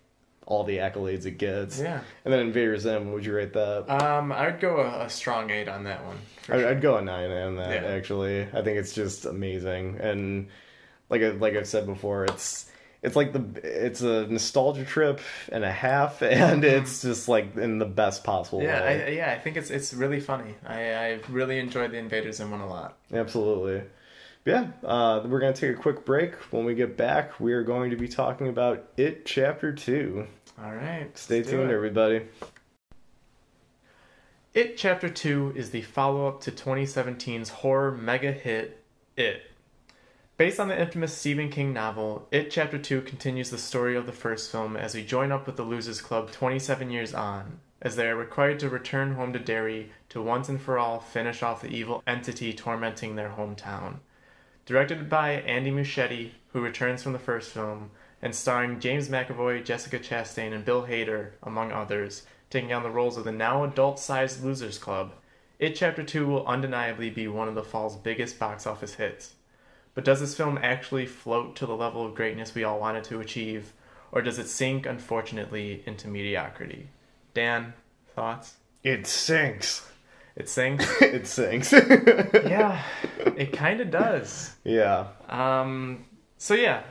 all the accolades it gets. Yeah. And then Invader Zim, what would you rate that? Um, I would go a, a strong eight on that one. I'd, sure. I'd go a nine on that. Yeah. Actually, I think it's just amazing, and like I, like I've said before, it's it's like the it's a nostalgia trip and a half, and it's just like in the best possible Mm-hmm. Yeah, way. I, yeah, I think it's it's really funny. I I really enjoyed the Invader Zim one a lot. Absolutely. Yeah, uh, we're going to take a quick break. When we get back, we are going to be talking about It Chapter 2. All right, Stay tuned, it. everybody. It Chapter 2 is the follow up to 2017's horror mega hit, It. Based on the infamous Stephen King novel, It Chapter 2 continues the story of the first film as we join up with the Losers Club 27 years on, as they are required to return home to Derry to once and for all finish off the evil entity tormenting their hometown. Directed by Andy Muschietti, who returns from the first film, and starring James McAvoy, Jessica Chastain, and Bill Hader, among others, taking on the roles of the now adult-sized Losers Club, It Chapter 2 will undeniably be one of the fall's biggest box office hits. But does this film actually float to the level of greatness we all wanted to achieve, or does it sink, unfortunately, into mediocrity? Dan, thoughts? It sinks. It sinks? it sinks. yeah, it kind of does. Yeah. Um, so yeah,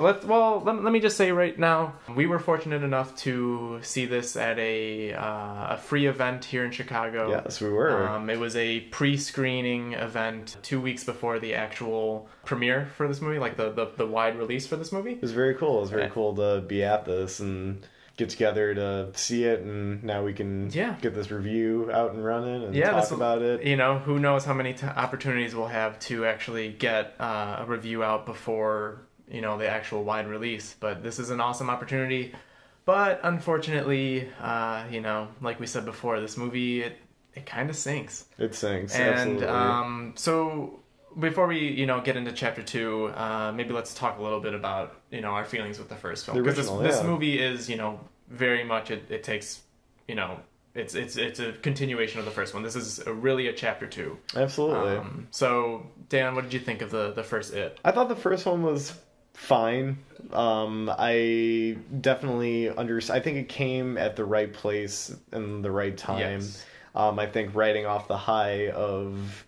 let well let, let me just say right now, we were fortunate enough to see this at a uh, a free event here in Chicago. Yes, we were. Um, it was a pre-screening event two weeks before the actual premiere for this movie, like the, the, the wide release for this movie. It was very cool. It was very Yeah. cool to be at this and get together to see it, and now we can Yeah. get this review out and running and Yeah, talk about it. You know, who knows how many t- opportunities we'll have to actually get uh, a review out before you know the actual wide release. But this is an awesome opportunity. But unfortunately, uh, you know, like we said before, this movie it it kind of sinks. It sinks. And um, so before we you know get into chapter two, uh, maybe let's talk a little bit about you know our feelings with the first film because this, original, this movie is you know very much it, it takes you know it's it's it's a continuation of the first one. This is a, really a chapter two. absolutely. Um, so Dan, what did you think of the the first It? I thought the first one was fine. Um, I definitely under. I think it came at the right place and the right time. Yes. Um, I think riding off the high of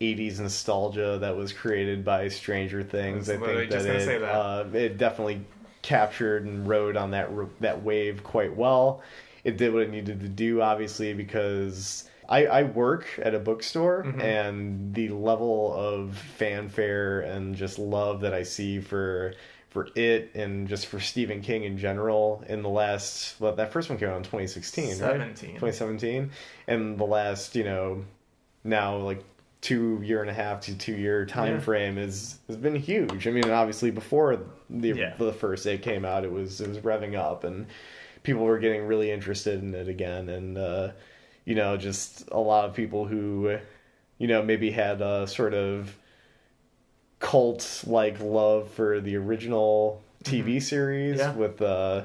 80s nostalgia that was created by Stranger Things. I I think that, it, that. Uh, it definitely captured and rode on that that wave quite well. It did what it needed to do, obviously, because I, I work at a bookstore, Mm-hmm. and the level of fanfare and just love that I see for for it and just for Stephen King in general in the last well that first one came out in 2016 right 2017 and the last you know now like two year and a half to two year time Yeah. frame is has been huge i mean obviously before the Yeah. the first it came out it was it was revving up and people were getting really interested in it again and uh you know just a lot of people who you know maybe had a sort of cult like love for the original TV series Mm-hmm. Yeah. with uh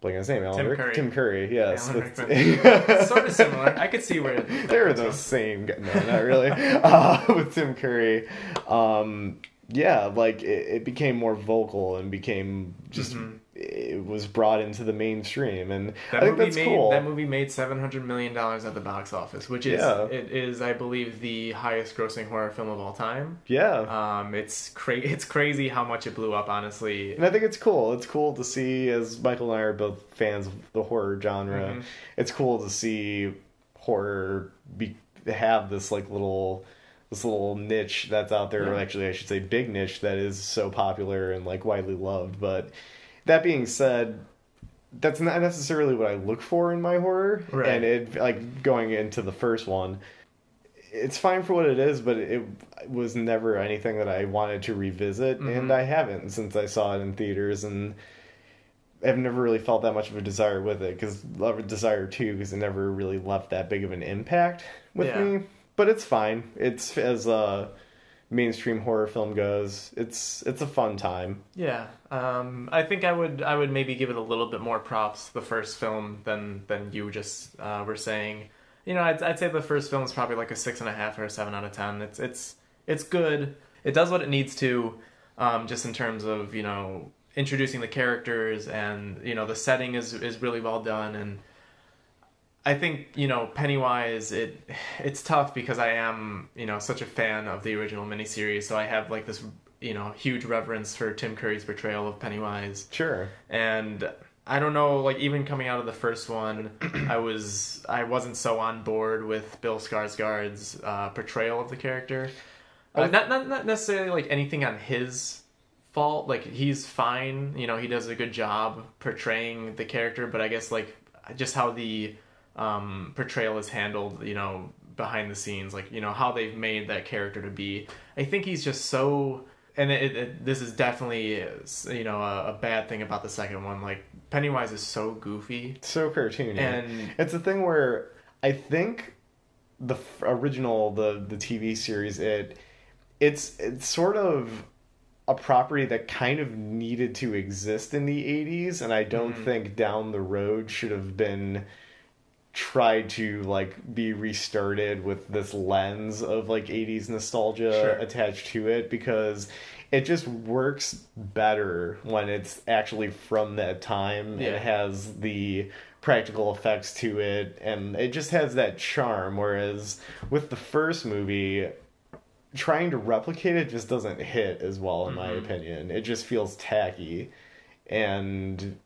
blank on his name, Alan Tim Rick- Curry. Tim Curry, yes. Sort of similar. I could see where they were the same. No, not really. uh, with Tim Curry, um, yeah, like it, it became more vocal and became just it was brought into the mainstream, and. That I think movie that's made cool. that movie made seven hundred million dollars at the box office, which is Yeah. it is I believe the highest grossing horror film of all time. yeah, Um, it's cra- it's crazy how much it blew up. Honestly, And I think it's cool. It's cool to see, as Michael and I are both fans of the horror genre. Mm-hmm. It's cool to see horror be have this like little this little niche that's out there. Or actually, I should say, big niche that is so popular and like widely loved. But that being said, that's not necessarily what I look for in my horror. Right. And it like going into the first one. It's fine for what it is, but it was never anything that I wanted to revisit, Mm-hmm. and I haven't since I saw it in theaters, and I've never really felt that much of a desire with it because love a desire too because it never really left that big of an impact with Yeah. me. But it's fine. It's as a mainstream horror film goes, it's it's a fun time. yeah. Um, I think I would I would maybe give it a little bit more props the first film than than you just uh, were saying. You know, I'd, I'd say the first film is probably like a six and a half or a seven out of ten. It's it's it's good. It does what it needs to, um, just in terms of you know introducing the characters and you know the setting is is really well done and I think you know Pennywise. It it's tough because I am you know such a fan of the original miniseries, so I have like this you know huge reverence for Tim Curry's portrayal of Pennywise, Sure. and I don't know like even coming out of the first one, I was I wasn't so on board with Bill Skarsgård's uh, portrayal of the character. Uh, not, not not necessarily like anything on his fault. Like he's fine, you know, he does a good job portraying the character, but I guess like just how the um, portrayal is handled, you know, behind the scenes, like you know how they've made that character to be. I think he's just so. And it, it, this is definitely, you know, a, a bad thing about the second one. Like Pennywise is so goofy, So cartoony. and It's a thing where I think the original the the TV series it it's it's sort of a property that kind of needed to exist in the 80s and I don't Mm-hmm. think down the road should have been try to like be restarted with this lens of like 80s nostalgia Sure. attached to it because it just works better when it's actually from that time Yeah. it has the practical effects to it and it just has that charm whereas with the first movie trying to replicate it just doesn't hit as well in my Mhm. opinion it just feels tacky and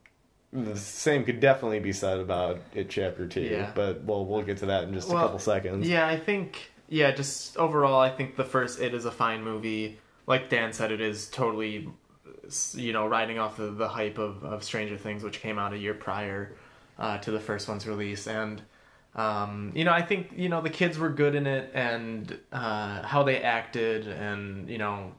the same could definitely be said about it chapter 2 Yeah. but well we'll get to that in just a couple seconds Yeah, I think yeah, just overall, I think the first It is a fine movie. Like Dan said, it is totally, you know, riding off the, the hype of, of Stranger Things, which came out a year prior uh, to the first one's release, and um, you know, I think you know the kids were good in it, and uh, how they acted, and you know,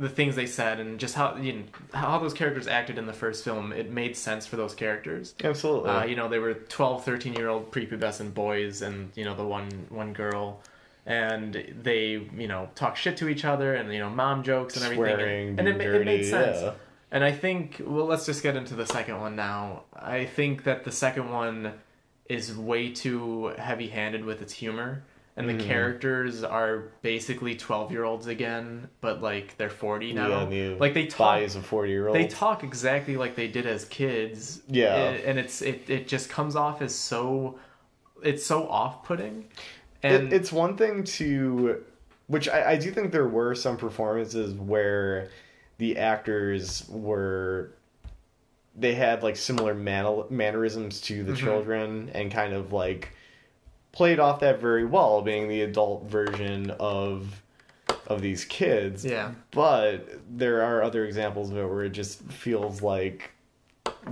the things they said, and just how you know how those characters acted in the first film. It made sense for those characters. absolutely Uh, you know, they were 12, 13 year old prepubescent boys and, you know, the one one girl. And they, you know, talk shit to each other and, you know, mom jokes and everything. Swearing, and and it, ma- it made sense. yeah. And I think, well, let's just get into the second one now. I think that the second one is way too heavy handed with its humor. And the Mhm. characters are basically 12 year olds again, but like they're 40 now. yeah, like they talk bodies of 40 year olds they talk exactly like they did as kids. Yeah. And it's it, it just comes off as so it's so off putting. And it, it's one thing to which I, I do think there were some performances where the actors were they had like similar man- mannerisms to the Mhm. children and kind of like played off that very well being the adult version of of these kids yeah. but there are other examples of it where it just feels like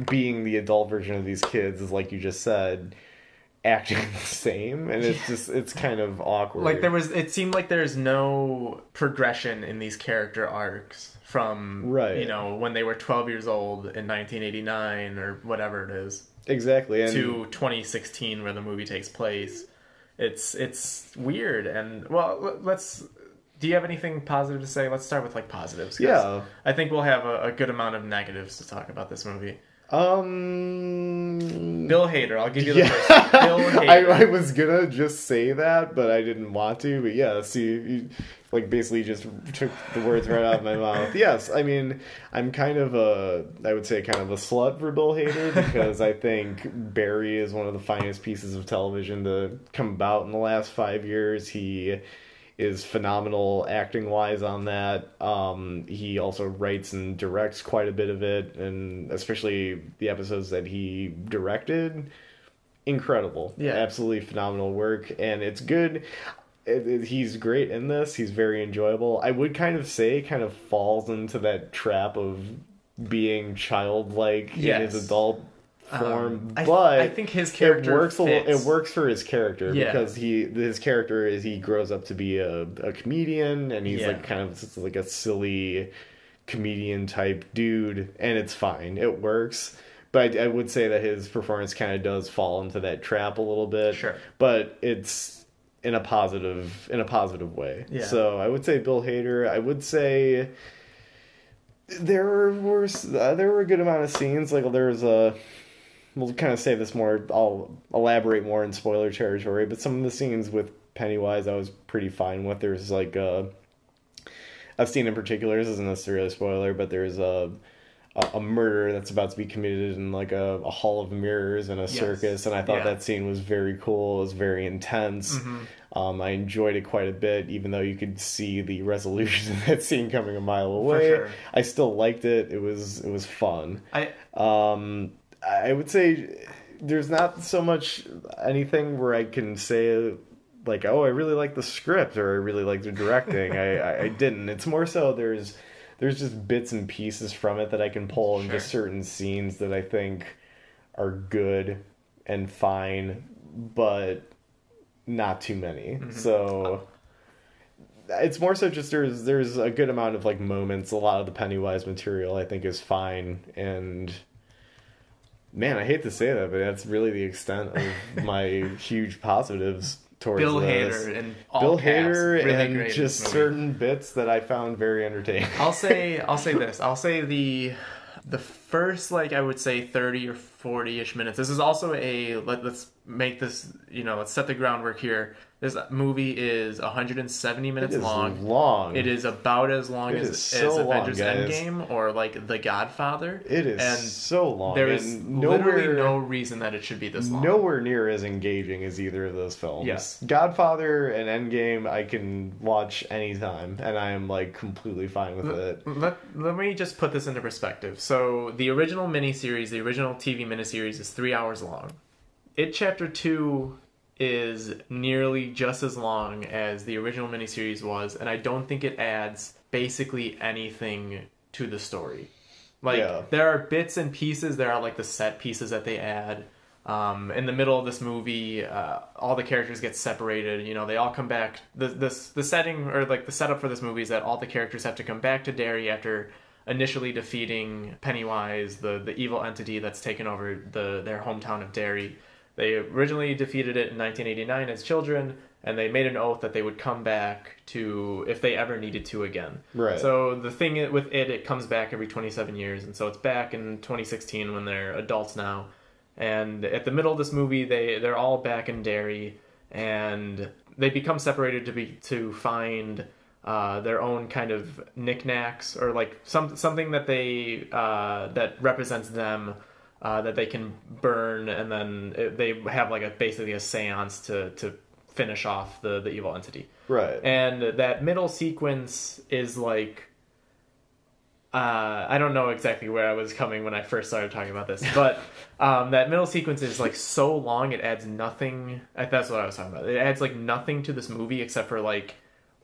being the adult version of these kids is like you just said acting the same and it's Yeah. just it's kind of awkward Like there was it seemed like there's no progression in these character arcs from Right. you know when they were 12 years old in 1989 or whatever it is exactly and to 2016 where the movie takes place. It's it's weird and well let's do you have anything positive to say? Let's start with like positives yeah I think we'll have a, a good amount of negatives to talk about this movie. Um Bill Hader, I'll give you the yeah. first. Bill Hader. I, I was gonna just say that, but I didn't want to. But yeah, see, you like basically just took the words right out of my mouth. Yes, I mean, I'm kind of a, I would say, kind of a slut for Bill Hader because I think Barry is one of the finest pieces of television to come about in the last five years. He is phenomenal acting wise on that. Um, he also writes and directs quite a bit of it, and especially the episodes that he directed incredible. Yeah. absolutely phenomenal work, and it's good. It, it- he's great in this. He's very enjoyable. I would kind of say, kind of falls into that trap of being childlike in his adult form, I, but I think his character it works. Little- it works for his character Yeah. because he his character is he grows up to be a, a comedian and he's Yeah. like kind of like a silly comedian type dude, and it's fine. It works. But I, I would say that his performance kind of does fall into that trap a little bit. Sure. But it's in a positive in a positive way. Yeah. So I would say Bill Hader. I would say there were uh, there were a good amount of scenes. Like there was a we'll kind of say this more. I'll elaborate more in spoiler territory. But some of the scenes with Pennywise, I was pretty fine with. There's like a a scene in particular. This isn't necessarily a spoiler, but there's a a, murder that's about to be committed in like a, a hall of mirrors in a circus, and I thought Yeah. that scene was very cool. It was very intense. Mhm. Um, I enjoyed it quite a bit, even though you could see the resolution of that scene coming a mile away. sure. I still liked it. It was it was fun. I Um, I would say there's not so much anything where I can say like, oh, I really like the script or I really like the directing. I, I, I didn't. It's more so there's there's just bits and pieces from it that I can pull and just certain scenes that I think are good and fine, but not too many. Mm-hmm. So it's more so just there's there's a good amount of like moments. A lot of the Pennywise material I think is fine, and man, I hate to say that, but that's really the extent of my huge positives towards Bill this. Hader and all Bill caps, Hader, really and just certain bits that I found very entertaining. I'll say I'll say this. I'll say the the first like I would say 30 or 40ish minutes. This is also a let, let's make this, you know, let's set the groundwork here. This movie is 170 minutes It is long. long. It is about as long It as, so as long, Avengers guys. Endgame or like The Godfather. It is and so long. there is and literally no reason that it should be this long. nowhere near as engaging as either of those films. Yes. Godfather and Endgame, I can watch anytime, and I am like completely fine with it. Let, let me just put this into perspective. So, the original miniseries, the original TV miniseries, is three hours long. It Chapter 2 is nearly just as long as the original miniseries was, and I don't think it adds basically anything to the story. Like, Yeah. there are bits and pieces, there are like the set pieces that they add. Um, in the middle of this movie, uh, all the characters get separated. You know, they all come back. The this the setting or like the setup for this movie is that all the characters have to come back to Derry after initially defeating Pennywise, the the evil entity that's taken over the their hometown of Derry. They originally defeated it in 1989 as children, and they made an oath that they would come back to if they ever needed to again. Right. So the thing with it, it comes back every 27 years, and so it's back in 2016 when they're adults now. And at the middle of this movie, they they're all back in Derry, and they become separated to be to find uh, their own kind of knickknacks or like some something that they uh, that represents them uh, that they can burn, and then it, they have like a basically a séance to to finish off the the evil entity. Right. And that middle sequence is like uh, I don't know exactly where I was coming when I first started talking about this, but um, that middle sequence is like so long it adds nothing. That's what I was talking about. It adds like nothing to this movie except for like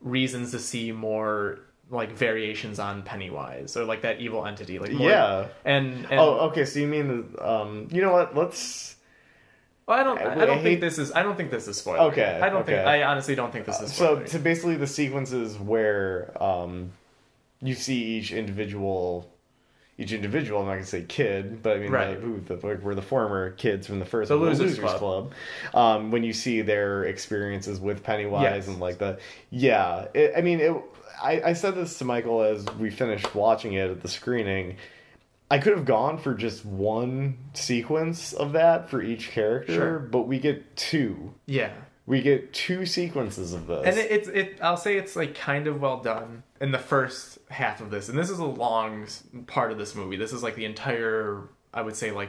reasons to see more like variations on Pennywise or like that evil entity. Like more, yeah. and, and Oh, okay. So you mean the um? You know what? Let's. well, I don't. I, I don't hate- think this is. I don't think this is spoiler. Okay, I don't think. I honestly don't think this is So spoiler. to basically the sequences where um, you see each individual, each individual. I'm not gonna say kid, but I mean Right. the, who the, like, were the former kids from the first The one, Losers Club. Club. Um, when you see their experiences with Pennywise Yes. and like the yeah, it, I mean it. I, I said this to Michael as we finished watching it at the screening. I could have gone for just one sequence of that for each character, Sure. but we get two. yeah. We get two sequences of this. And it, it's it. I'll say it's like kind of well done in the first half of this, and this is a long part of this movie. This is like the entire. I would say like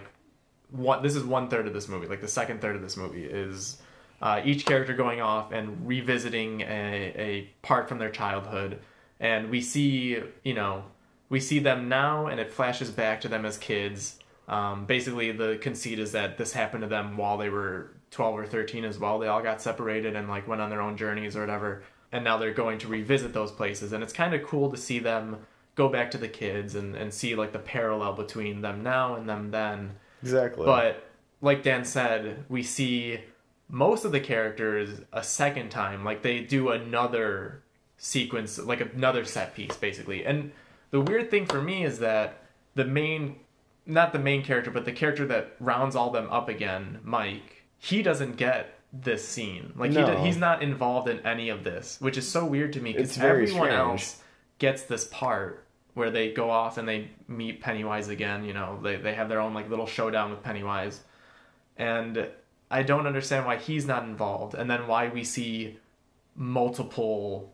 one. This is one third of this movie. Like the second third of this movie is uh, each character going off and revisiting a, a part from their childhood, and we see you know we see them now, and it flashes back to them as kids. Um, basically, the conceit is that this happened to them while they were 12 or 13 as well. They all got separated and like went on their own journeys or whatever. And now they're going to revisit those places. And it's kind of cool to see them go back to the kids and, and see like the parallel between them now and them then. exactly. But like Dan said, we see most of the characters a second time. Like they do another sequence, like another set piece, basically. And the weird thing for me is that the main, not the main character, but the character that rounds all them up again, Mike, he doesn't get this scene. Like he No. do, he's not involved in any of this, which is so weird to me because everyone strange. else gets this part where they go off and they meet Pennywise again. You know, they they have their own like little showdown with Pennywise, and I don't understand why he's not involved, and then why we see multiple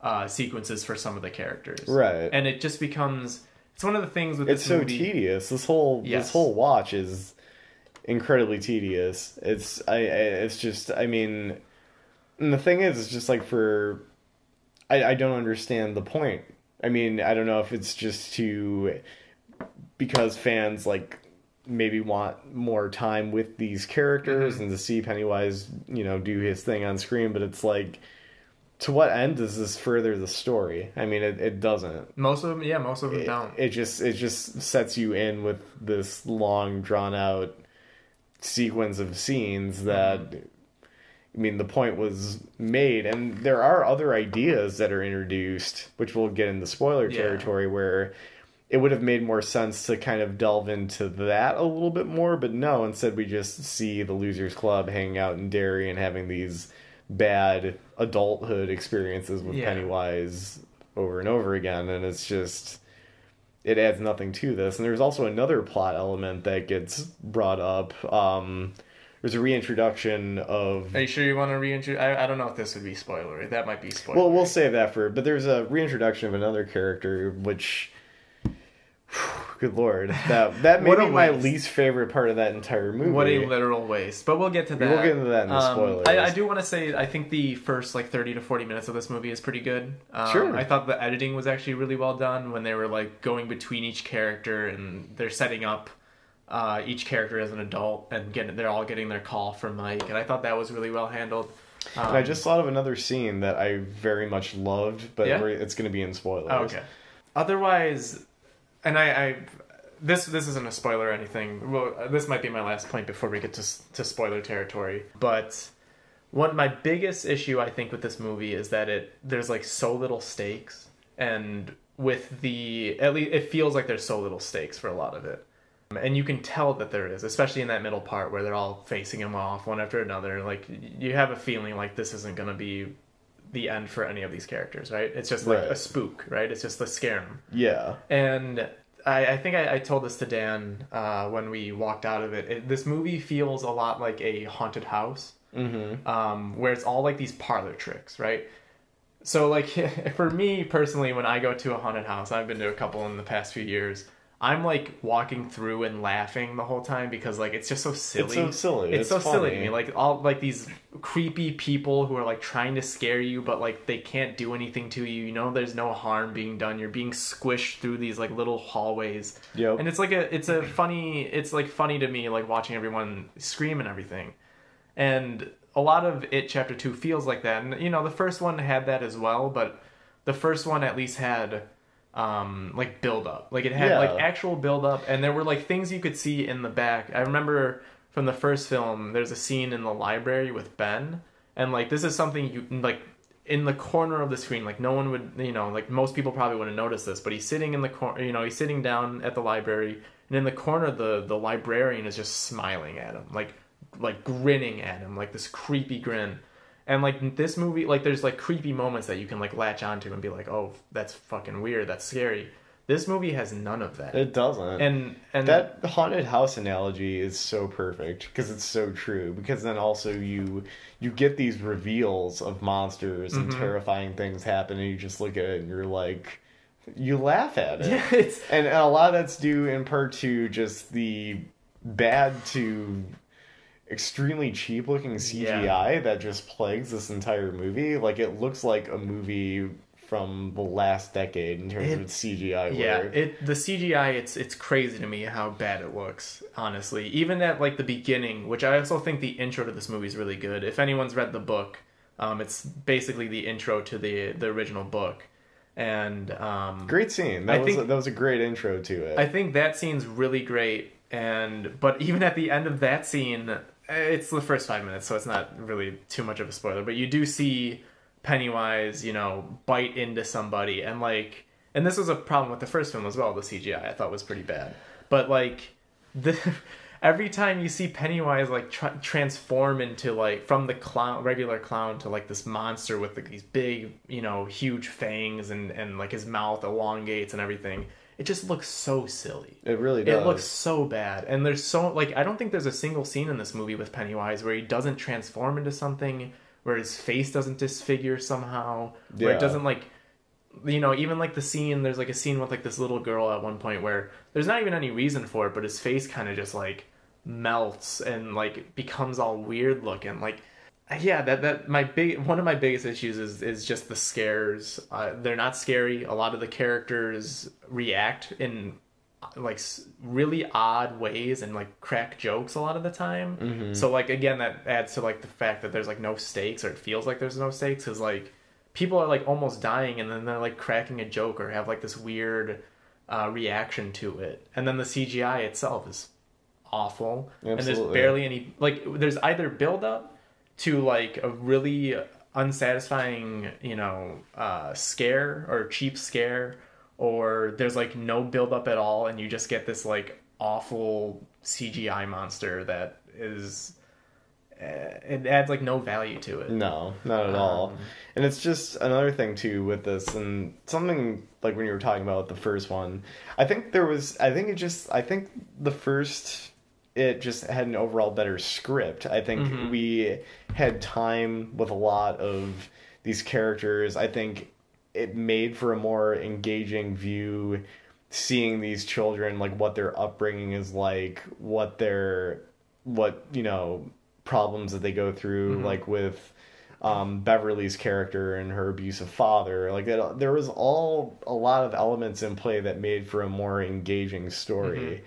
uh, sequences for some of the characters. Right. and it just becomes it's one of the things with it's so movie. tedious. This whole Yes. this whole watch is incredibly tedious. It's I, I it's just I mean, and the thing is, it's just like for I I don't understand the point. I mean, I don't know if it's just to because fans like maybe want more time with these characters Mm-hmm. and to see Pennywise, you know, do his thing on screen, but it's like to what end does this further the story? I mean, it, it doesn't Most of them, yeah, most of them it, don't. it just it just sets you in with this long drawn out sequence of scenes that I mean the point was made and there are other ideas that are introduced which we'll get into spoiler Yeah. territory where it would have made more sense to kind of delve into that a little bit more but no instead we just see the losers club hanging out in Derry and having these bad adulthood experiences with Yeah. Pennywise over and over again and it's just it adds nothing to this. And there's also another plot element that gets brought up. Um, there's a reintroduction of. Are you sure you want to reintroduce? I, I don't know if this would be spoilery. That might be spoilery. Well, we'll save that for. But there's a reintroduction of another character, which. Good lord, that that may be my waste. least favorite part of that entire movie. What a literal waste. But we'll get to that. We'll get into that in the Um, spoilers. I, I do want to say I think the first like 30 to 40 minutes of this movie is pretty good. Um, Sure. I thought the editing was actually really well done when they were like going between each character and they're setting up uh, each character as an adult and getting they're all getting their call from Mike and I thought that was really well handled. Um, And I just thought of another scene that I very much loved, but Yeah? it's going to be in spoilers. Oh, okay. Otherwise, and I, I, this this isn't a spoiler or anything. Well, uh, this might be my last point before we get to to spoiler territory. But one my biggest issue I think with this movie is that it there's like so little stakes, and with the at least it feels like there's so little stakes for a lot of it. And you can tell that there is, especially in that middle part where they're all facing him off one after another. Like you have a feeling like this isn't to be the end for any of these characters, right? It's just like Right. a spook, right? It's just to scare them. Yeah. And I, I think I, I told this to Dan uh, when we walked out of it. it. This movie feels a lot like a haunted house, Mm-hmm. um, where it's all like these parlor tricks, right? So like for me personally, when I go to a haunted house, I've been to a couple in the past few years. I'm like walking through and laughing the whole time because like it's just so silly. It's so silly. It's, It's so silly to funny. me. Like all like these creepy people who are like trying to scare you, but like they can't do anything to you. You know, there's no harm being done. You're being squished through these like little hallways, Yep. and it's like a it's a funny. It's like funny to me like watching everyone scream and everything, and a lot of it chapter two feels like that. And you know, the first one had that as well, but the first one at least had um like build up like it had Yeah. like actual build up and there were like things you could see in the back. I remember from the first film there's a scene in the library with ben and like this is something you like in the corner of the screen like no one would you know like most people probably wouldn't notice this but he's sitting in the corner you know he's sitting down at the library and in the corner the the librarian is just smiling at him like like grinning at him like this creepy grin and like this movie like there's like creepy moments that you can like latch onto and be like oh that's fucking weird that's scary this movie has none of that It doesn't. and and that haunted house analogy is so perfect because it's so true because then also you you get these reveals of monsters Mm-hmm. and terrifying things happen and you just look at it and you're like you laugh at it yeah and, and a lot of that's due in part to just the bad to extremely cheap looking CGI that just plagues this entire movie like it looks like a movie from the last decade in terms It- of its CGI yeah work. it the cgi it's it's crazy to me how bad it looks honestly even at like the beginning which i also think the intro to this movie is really good if anyone's read the book um, it's basically the intro to the the original book and um, Great scene. That I was think- a, that was a great intro to it. I think that scene's really great, and but even at the end of that scene, Uh, it's the first five minutes, so it's not really too much of a spoiler. But you do see Pennywise, you know, bite into somebody, and like, and this was a problem with the first film as well. The CGI I thought was pretty bad, but like the. Every time you see Pennywise like tra- transform into like from the clown regular clown to like this monster with like, these big you know huge fangs and and like his mouth elongates and everything, it just looks so silly. it really does. It looks so bad. And there's so like I don't think there's a single scene in this movie with Pennywise where he doesn't transform into something, where his face doesn't disfigure somehow, where Yeah. it doesn't like you know, even like the scene there's like a scene with like this little girl at one point where there's not even any reason for it, but his face kind of just like melts and like becomes all weird looking. Like yeah, that that my big one of my biggest issues is is just the scares. Uh, they're not scary. A lot of the characters react in like really odd ways and like crack jokes a lot of the time. So like again, that adds to like the fact that there's like no stakes or it feels like there's no stakes because like people are like almost dying and then they're like cracking a joke or have like this weird uh, reaction to it, and then the CGI itself is awful and there's barely any like there's either build up to like a really unsatisfying you know uh scare or cheap scare or there's like no build up at all and you just get this like awful cgi monster that is it adds like no value to it. No, not at all. Um, And it's just another thing too with this, and something like when you were talking about the first one. I think there was. I think it just. I think the first. It just had an overall better script. I think Mhm. we had time with a lot of these characters. I think it made for a more engaging view seeing these children like what their upbringing is like what their what you know problems that they go through Mhm. like with um, Beverly's character and her abusive father like it, there was all a lot of elements in play that made for a more engaging story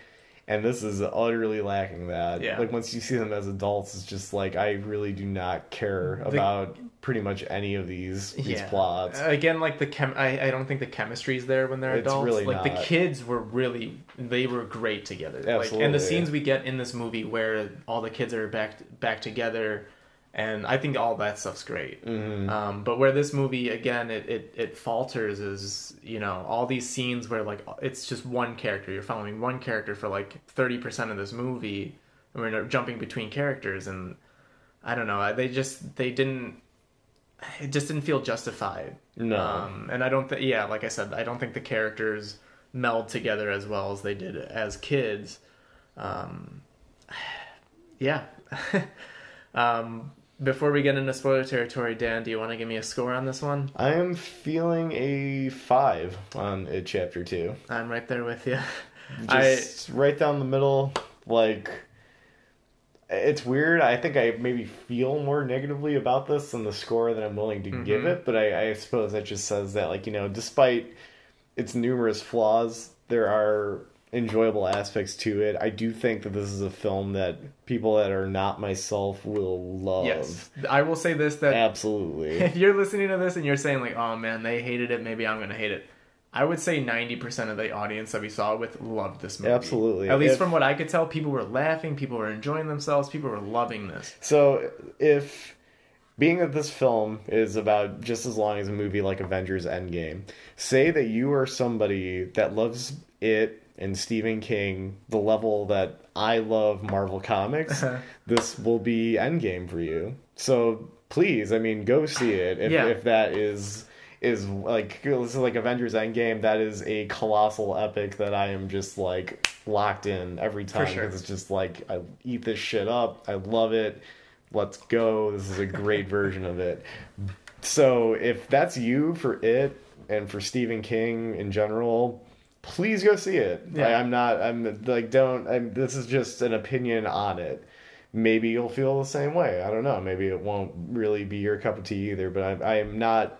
and this is utterly lacking that Yeah. like once you see them as adults it's just like I really do not care The- about pretty much any of these these plots Again, like the chem, I, I don't think the chemistry's there when they're It's adults. really like the kids were really, they were great together. Like, and the scenes we get in this movie where all the kids are back back together, and I think all that stuff's great. Mhm. Um, but where this movie again it, it it falters is you know all these scenes where like it's just one character you're following one character for like thirty percent of this movie, and we're jumping between characters and I don't know they just they didn't it just didn't feel justified. No. Um, and I don't think, yeah, like I said, I don't think the characters meld together as well as they did as kids. Um, yeah. before we get into spoiler territory, Dan, do you want to give me a score on this one? I am feeling a five on it, chapter two. I'm right there with you. I Just right down the middle. Like, it's weird. I think I maybe feel more negatively about this than the score that I'm willing to give Mhm. it. But I, I suppose that just says that, like, you know, despite its numerous flaws, there are enjoyable aspects to it. I do think that this is a film that people that are not myself will love. yes, I will say this that Absolutely. if you're listening to this and you're saying like, "Oh man, they hated it," maybe I'm gonna hate it. I would say 90% of the audience that we saw with loved this movie. Absolutely. At least If- from what I could tell, people were laughing, people were enjoying themselves, people were loving this. So if being that this film is about just as long as a movie like Avengers Endgame, say that you are somebody that loves it and Stephen King the level that I love Marvel Comics, uh-huh. this will be Endgame for you. So please, I mean, go see it if, Yeah. if that is is like this is like Avengers Endgame. That is a colossal epic that I am just like locked in every time sure. because it's just like I eat this shit up. I love it. Let's go. This is a great version of it. So if that's you for it and for Stephen King in general, please go see it. Yeah. I, I'm not. I'm like don't. I'm, this is just an opinion on it. Maybe you'll feel the same way. I don't know. Maybe it won't really be your cup of tea either. But I, I am not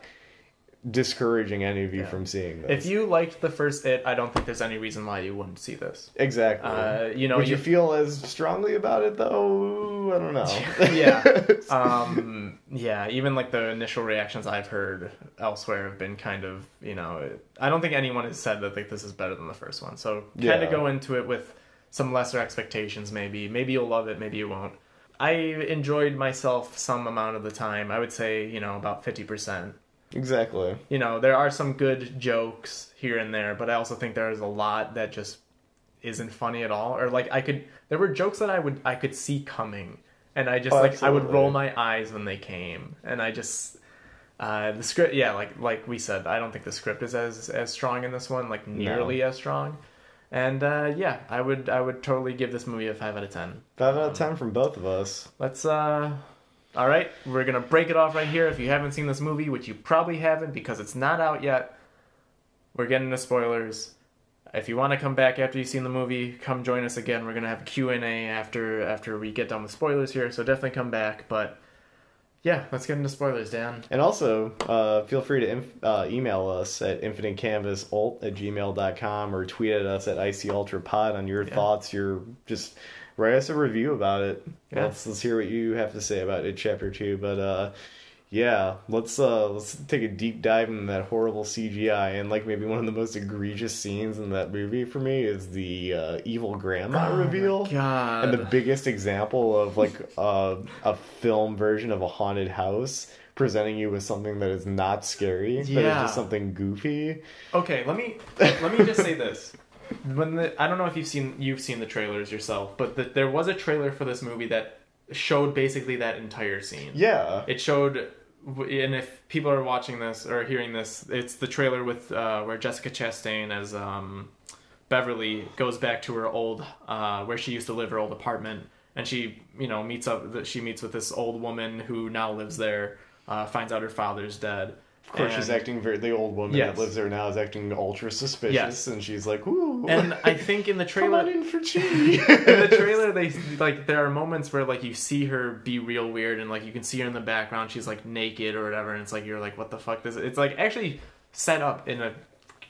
discouraging any of you Yeah. from seeing this. If you liked the first It, I don't think there's any reason why you wouldn't see this. exactly, Uh, you know, would you you- feel as strongly about it though? I don't know. yeah. Um, yeah, even like the initial reactions I've heard elsewhere have been kind of, you know, I don't think anyone has said that like this is better than the first one. So kind Yeah. of go into it with some lesser expectations maybe. Maybe you'll love it, maybe you won't. I enjoyed myself some amount of the time. I would say, you know, about 50%. Exactly. You know, there are some good jokes here and there, but I also think there's a lot that just isn't funny at all. Or like I could there were jokes that I would I could see coming. And I just Oh, like I would roll my eyes when they came. And I just uh the script yeah like like we said I don't think the script is as as strong in this one like nearly as strong. And uh yeah I would I would totally give this movie a 5 out of 10 Five out of ten from both of us. let's uh all right we're gonna break it off right here if you haven't seen this movie which you probably haven't because it's not out yet we're getting into spoilers if you want to come back after you've seen the movie come join us again we're gonna have a q&a after after we get done with spoilers here so definitely come back but yeah let's get into spoilers dan And also, uh, feel free to inf- uh, email us at infinitecanvasult at gmail.com or tweet at us at ICUltraPod on your Yeah. thoughts. Your just write us a review about it. Yeah. Let's let's hear what you have to say about it, chapter two. But uh, yeah, let's uh, let's take a deep dive into that horrible CGI and like maybe one of the most egregious scenes in that movie for me is the uh, evil grandma reveal. Oh God. And the biggest example of like uh, a film version of a haunted house presenting you with something that is not scary, but is Yeah. just something goofy. Okay, let me let me just say this. When the I don't know if you've seen you've seen the trailers yourself, but the, there was a trailer for this movie that showed basically that entire scene. Yeah. It showed, and if people are watching this or hearing this, it's the trailer with uh, where Jessica Chastain as um, Beverly goes back to her old, uh, where she used to live, her old apartment, and she, you know, meets up. She meets with this old woman who now lives there. Uh, finds out her father's dead. Of course, she's acting very. The old woman Yes. that lives there now is acting ultra suspicious, Yes. and she's like, "Ooh." And I think in the Come on trailer, in for tea. in the trailer they like there are moments where like you see her be real weird and like you can see her in the background she's like naked or whatever and it's like you're like what the fuck this it's like actually set up in a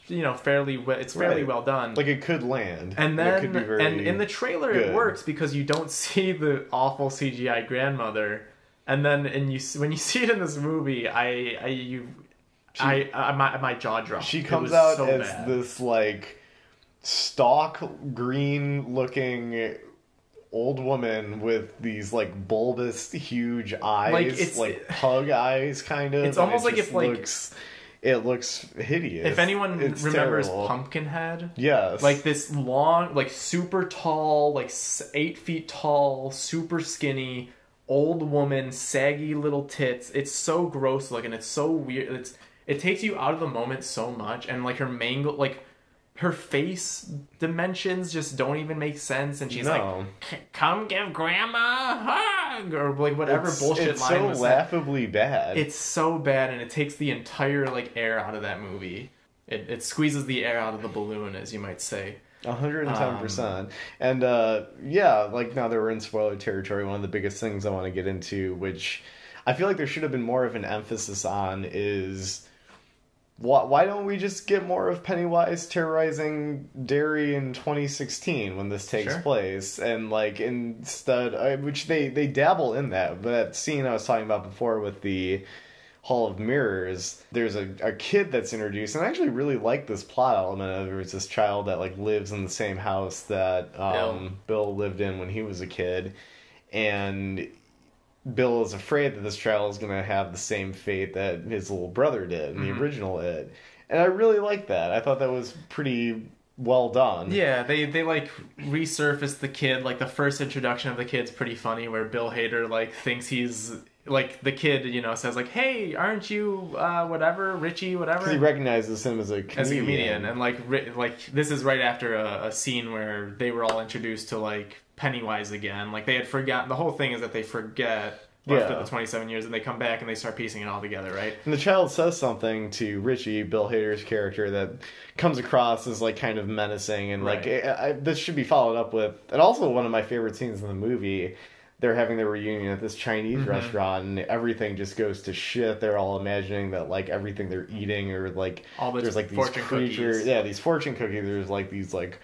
you know fairly we- it's fairly Right. well done like it could land, and It then could be very and in the trailer good. it works because you don't see the awful CGI grandmother and then and you when you see it in this movie I I you I, I my, my jaw dropped. She comes out so as bad. this like stock green looking old woman with these like bulbous huge eyes Like, like, pug eyes kind of It's almost it like just if, like- looks, it looks hideous. if anyone It's remembers terrible. Pumpkinhead yes. like this long like super tall like eight feet tall super skinny old woman saggy little tits. It's so gross looking. It's so weird. It's it takes you out of the moment so much and like her mangle like her face dimensions just don't even make sense and she's No. like come give grandma a hug or like whatever it's, bullshit it's line so laughably bad it's so bad and it takes the entire like air out of that movie it, it squeezes the air out of the balloon as you might say 110%. Um, and uh, yeah, like now that we're in spoiler territory, one of the biggest things I want to get into, which I feel like there should have been more of an emphasis on, is why, why don't we just get more of Pennywise terrorizing Derry in 2016 when this takes Sure. place? And like instead, I, which they, they dabble in that, but that scene I was talking about before with the. Hall of Mirrors, there's a, a kid that's introduced, and I actually really like this plot element of there's this child that like lives in the same house that um, Bill lived in when he was a kid, and Bill is afraid that this child is going to have the same fate that his little brother did in the Mhm. original It, and I really like that. I thought that was pretty well done. Yeah, they they like resurfaced the kid. Like the first introduction of the kid's pretty funny, where Bill Hader like thinks he's like the kid, you know, says like, "Hey, aren't you uh, whatever Richie, whatever?" he recognizes him as a comedian. as a comedian, and like ri- like this is right after a, a scene where they were all introduced to like Pennywise again. Like they had forgotten. The whole thing is that they forget after the twenty seven years, and they come back and they start piecing it all together, right? And the child says something to Richie, Bill Hader's character, that comes across as like kind of menacing, and like Right. I, I, this should be followed up with. And also one of my favorite scenes in the movie, they're having their reunion at this Chinese Mm-hmm. restaurant, and everything just goes to shit. They're all imagining that like everything they're eating, or like All the there's like these fortune creatures, cookies. yeah, these fortune cookies. There's like these like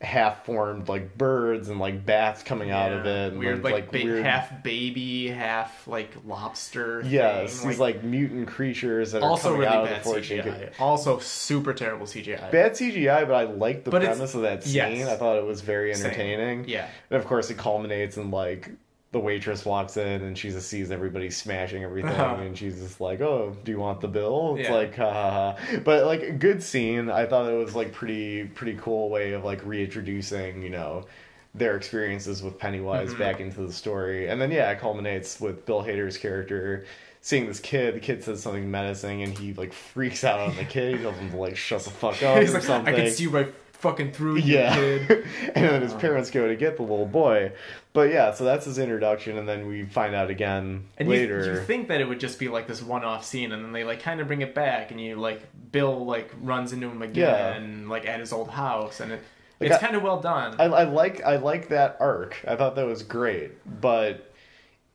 half formed like birds and like bats coming out of it, and weird then, like, ba- weird. half baby, half like lobster. Yes, thing. these like mutant creatures that are also coming really out of bad the fortune cookie. CGI. Also super terrible CGI. bad CGI, but I like the But premise of that scene. yes. I thought it was very Same. entertaining. Yeah. And of course, it culminates in like the waitress walks in and she just sees everybody smashing everything, Uh-huh. and she's just like, "Oh, do you want the bill?" It's Yeah. like, ha ha ha. But like, a good scene. I thought it was like pretty pretty cool way of like reintroducing, you know. Their experiences with Pennywise Mhm. back into the story, and then yeah, it culminates with Bill Hader's character seeing this kid. The kid says something menacing, and he like freaks out on the kid. He tells him to like shut the fuck up He's or like, something. I can see right fucking through you, Yeah. kid. and then his Oh. parents go to get the little boy. But yeah, so that's his introduction, and then we find out again And later. you think that it would just be like this one-off scene, and then they like kind of bring it back, and you like Bill like runs into him again, like at his old house, and it, Like, it's kind of well done. I, I like I like that arc. I thought that was great, but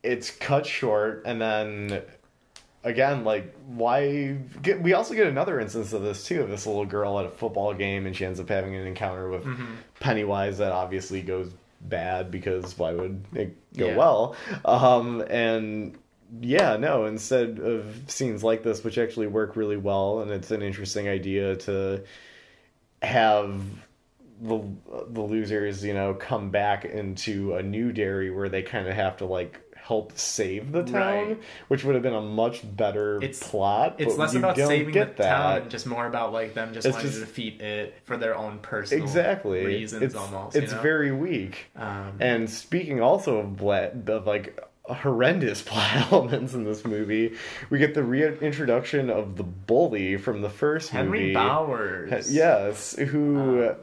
it's cut short, and then again, like why? Get, we also get another instance of this too, of this little girl at a football game, and she ends up having an encounter with Mm-hmm. Pennywise that obviously goes bad because why would it go Yeah. well? Um, and yeah, no, instead of scenes like this, which actually work really well, and it's an interesting idea to have the the losers, you know, come back into a new Derry where they kind of have to like help save the town, Right. which would have been a much better It's- plot. It's less about saving the that. town and just more about like them just It's wanting just- to defeat it for their own personal exactly reasons it's, almost. It's you know? very weak. um, And speaking also of, of like horrendous plot elements in this movie, we get the reintroduction of the bully from the first Henry movie. Bowers. Yes, who Um,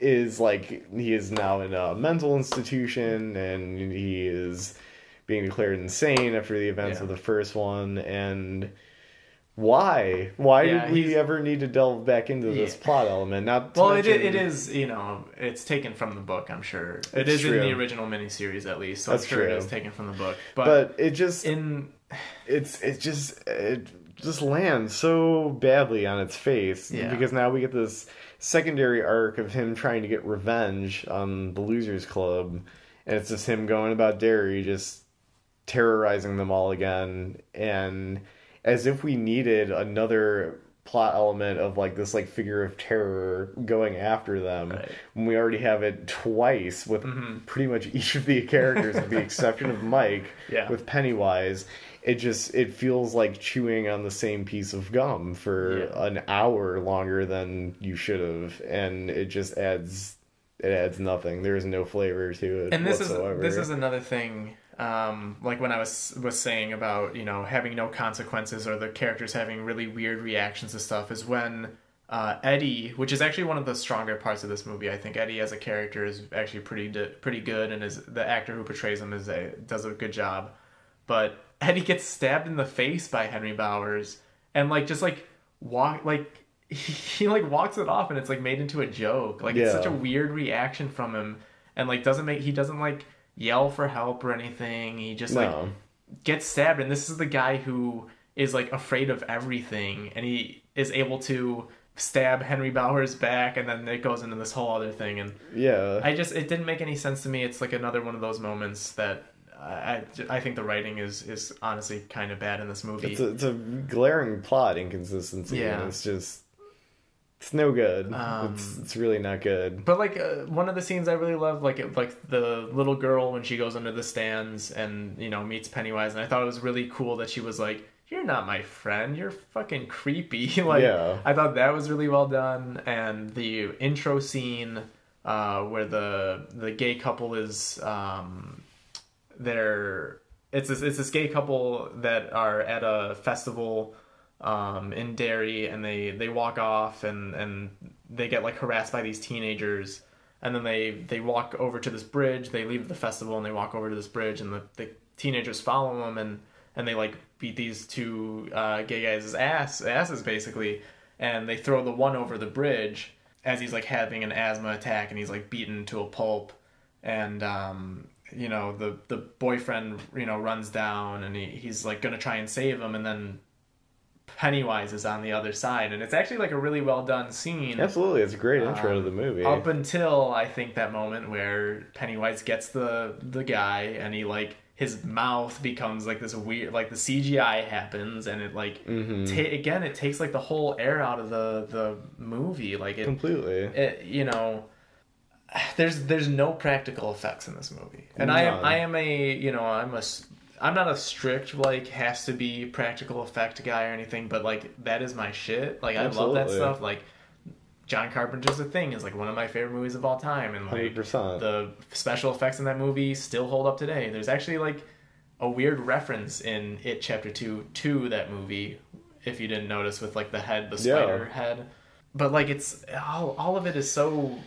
is like he is now in a mental institution and he is being declared insane after the events Yeah. of the first one and why why Yeah, did we he's- ever need to delve back into this Yeah. plot element not Well, it, it is, you know, it's taken from the book, I'm sure. It It's is in the true. original miniseries, at least. So That's I'm sure true. it is taken from the book. But, but it just in. it's it just it just lands so badly on its face Yeah. because now we get this secondary arc of him trying to get revenge on the losers club and it's just him going about Derry just terrorizing them all again and as if we needed another plot element of like this like figure of terror going after them Right. when we already have it twice with Mhm. pretty much each of the characters with the exception of Mike Yeah. with Pennywise it just it feels like chewing on the same piece of gum for Yeah. an hour longer than you should have and it just adds it adds nothing there's no flavor to it and this whatsoever. is this is another thing um, like when i was was saying about you know having no consequences or the characters having really weird reactions to stuff is when uh, eddie which is actually one of the stronger parts of this movie i think eddie as a character is actually pretty pretty good and is the actor who portrays him is a does a good job. But eddie gets stabbed in the face by henry bowers and like just like walk like he, he like walks it off and it's like made into a joke. Like it's such a weird reaction from him and like doesn't make he doesn't like yell for help or anything. He just like no. gets stabbed and this is the guy who is like afraid of everything and he is able to stab henry bowers back and then it goes into this whole other thing and yeah. I just it didn't make any sense to me. It's like another one of those moments that i i think the writing is is honestly kind of bad in this movie. It's a, it's a glaring plot inconsistency Yeah. it's just it's no good Um, it's it's really not good But like uh, one of the scenes I really love, like it, like the little girl when she goes under the stands and you know meets Pennywise, and I thought it was really cool that she was like, "You're not my friend. You're fucking creepy." like Yeah. I thought that was really well done, and the intro scene uh, where the the gay couple is um, they're it's this, it's this gay couple that are at a festival um, in Derry, and they they walk off and and they get like harassed by these teenagers, and then they they walk over to this bridge. They leave the festival and they walk over to this bridge, and the, the teenagers follow them and and they like beat these two uh, gay guys' ass asses basically, and they throw the one over the bridge as he's like having an asthma attack and he's like beaten to a pulp and um you know the the boyfriend you know runs down and he, he's like gonna try and save him and then pennywise is on the other side and it's actually like a really well done scene. Absolutely it's a great intro to um, the movie. up until i think that moment where pennywise gets the the guy and he like his mouth becomes like this weird like the cgi happens and it like Mhm. ta- again it takes like the whole air out of the the movie. Like it completely. it, you know there's there's no practical effects in this movie. And i am i am a you know i'm a i'm not a strict like has to be practical effect guy or anything but like that is my shit. Like i love that stuff. Like john carpenter's the thing is like one of my favorite movies of all time and like 100% the special effects in that movie still hold up today. There's actually like a weird reference in it chapter 2 to that movie if you didn't notice with like the head the Yeah. spider head. But like it's all, all of it is so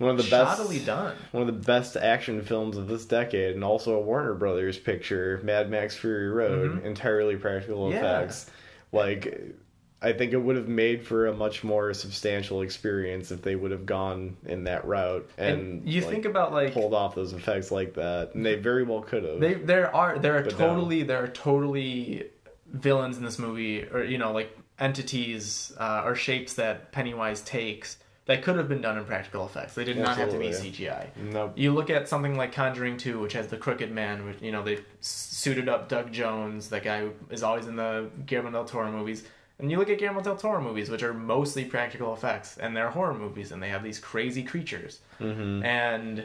one of the best done one of the best action films of this decade and also a warner brothers picture mad max fury road entirely practical Mm-hmm. Yeah. effects like i think it would have made for a much more substantial experience if they would have gone in that route and, and, you like, think about like pulled off those effects like that and they very well could have they there are there are But no. totally there are totally villains in this movie or you know like entities uh, or shapes that pennywise takes that could have been done in practical effects they did not have to be cgi nope You look at something like Conjuring 2, which has the Crooked Man, which, you know, they suited up Doug Jones, that guy who is always in the Guillermo del Toro movies. And you look at Guillermo del Toro movies, which are mostly practical effects, and they're horror movies, and they have these crazy creatures. mm-hmm. And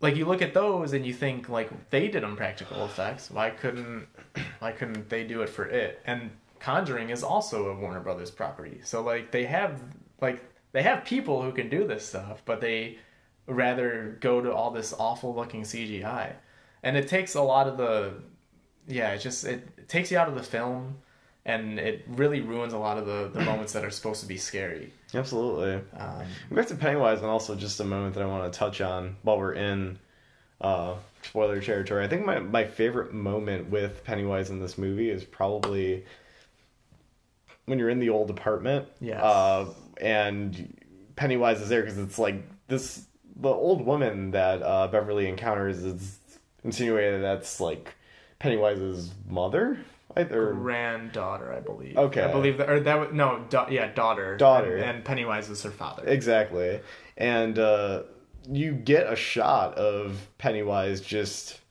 like you look at those and you think like they did them practical effects. Why couldn't why couldn't they do it for it? And Conjuring is also a Warner Brothers property. So like they have like they have people who can do this stuff, but they rather go to all this awful looking CGI. And it takes a lot of the yeah, it just it, it takes you out of the film and it really ruins a lot of the, the moments that are supposed to be scary. Absolutely. Um, Back to Pennywise, and also just a moment that I want to touch on while we're in uh, spoiler territory. I think my, my favorite moment with Pennywise in this movie is probably when you're in the old apartment. Yes. Uh, and Pennywise is there because it's like this the old woman that uh, Beverly encounters is insinuated that's like Pennywise's mother. Either granddaughter, I believe. Okay. I believe that, or that was, no, da- yeah, daughter. Daughter. And, and Pennywise is her father. Exactly. And uh, you get a shot of Pennywise just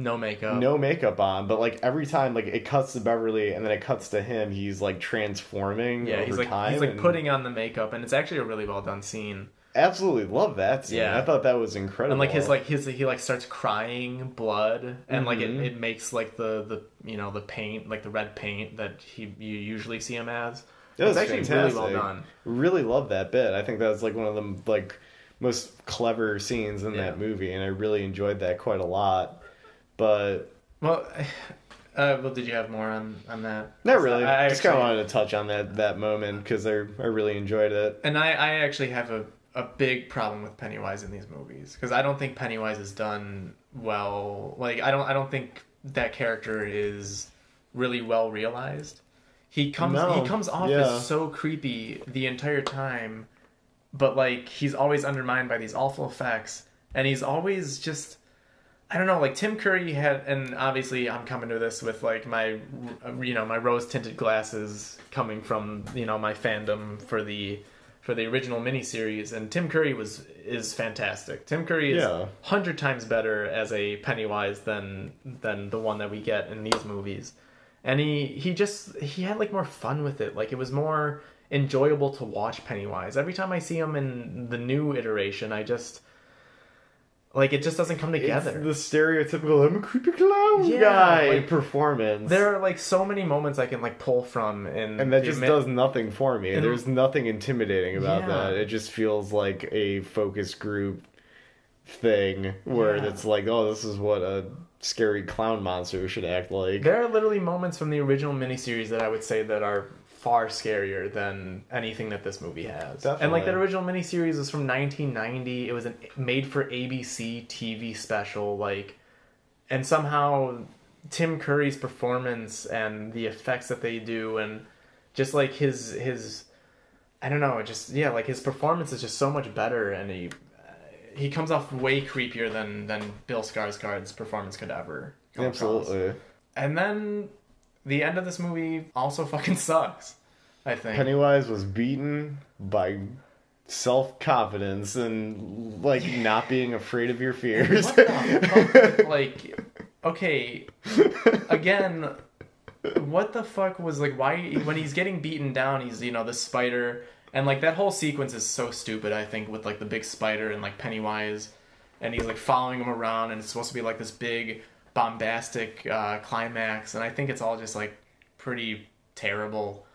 no makeup. no makeup on, but like every time like it cuts to Beverly and then it cuts to him, he's like transforming Yeah, over he's like time. he's like and putting on the makeup, and it's actually a really well done scene. absolutely love that scene. Yeah. I thought that was incredible. And like his like his he like starts crying blood, and like it, Mhm. it makes like the the you know the paint like the red paint that he you usually see him as. That was actually fantastic. really well done. Really love that bit. I think that was like one of the like most clever scenes in Yeah. that movie, and I really enjoyed that quite a lot. But Well, uh, well, did you have more on on that? not really. I just kind of wanted to touch on that that moment because I I really enjoyed it. And I, I actually have a, a big problem with Pennywise in these movies because I don't think Pennywise is done well. Like I don't I don't think that character is really well realized. He comes No, he comes off yeah. as so creepy the entire time, but like he's always undermined by these awful effects, and he's always just. I don't know, like Tim Curry had, and obviously I'm coming to this with like my, you know, my rose tinted glasses coming from you know my fandom for the for the original miniseries, and Tim Curry was is fantastic. Tim Curry is Yeah. hundred times better as a Pennywise than than the one that we get in these movies, and he he just he had like more fun with it. Like it was more enjoyable to watch Pennywise. Every time I see him in the new iteration, I just like it just doesn't come together. It's the stereotypical I'm a creepy clown Yeah, guy like, performance. there are like so many moments I can like pull from, and and that just ama- does nothing for me. And- There's nothing intimidating about Yeah. that. It just feels like a focus group thing where Yeah. it's like, oh, this is what a scary clown monster should act like. There are literally moments from the original miniseries that I would say that are far scarier than anything that this movie has. And like that original miniseries was from 1990. It was a made for ABC TV special like and somehow Tim Curry's performance and the effects that they do and just like his his I don't know, just yeah, like his performance is just so much better and he he comes off way creepier than than Bill Skarsgård's performance could ever come across. Absolutely. And then the end of this movie also fucking sucks. I think. Pennywise was beaten by self confidence and like not being afraid of your fears. What the fuck? like, okay, again, what the fuck was like? Why when he's getting beaten down, he's you know the spider, and like that whole sequence is so stupid. I think with like the big spider and like Pennywise, and he's like following him around, and it's supposed to be like this big bombastic uh, climax, and I think it's all just like pretty terrible.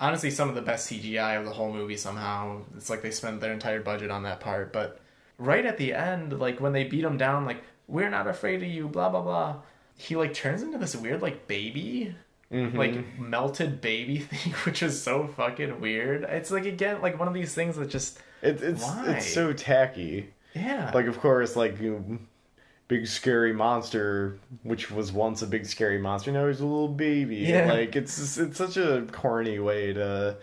Honestly, some of the best CGI of the whole movie. Somehow, it's like they spent their entire budget on that part, but right at the end, like when they beat him down, like we're not afraid of you, blah blah blah. He like turns into this weird like baby, Mhm. like melted baby thing, which is so fucking weird. It's like again like one of these things that just It, it's Why? it's so tacky. yeah Like, of course, like you big scary monster, which was once a big scary monster, now he's a little baby. Yeah. Like it's it's such a corny way to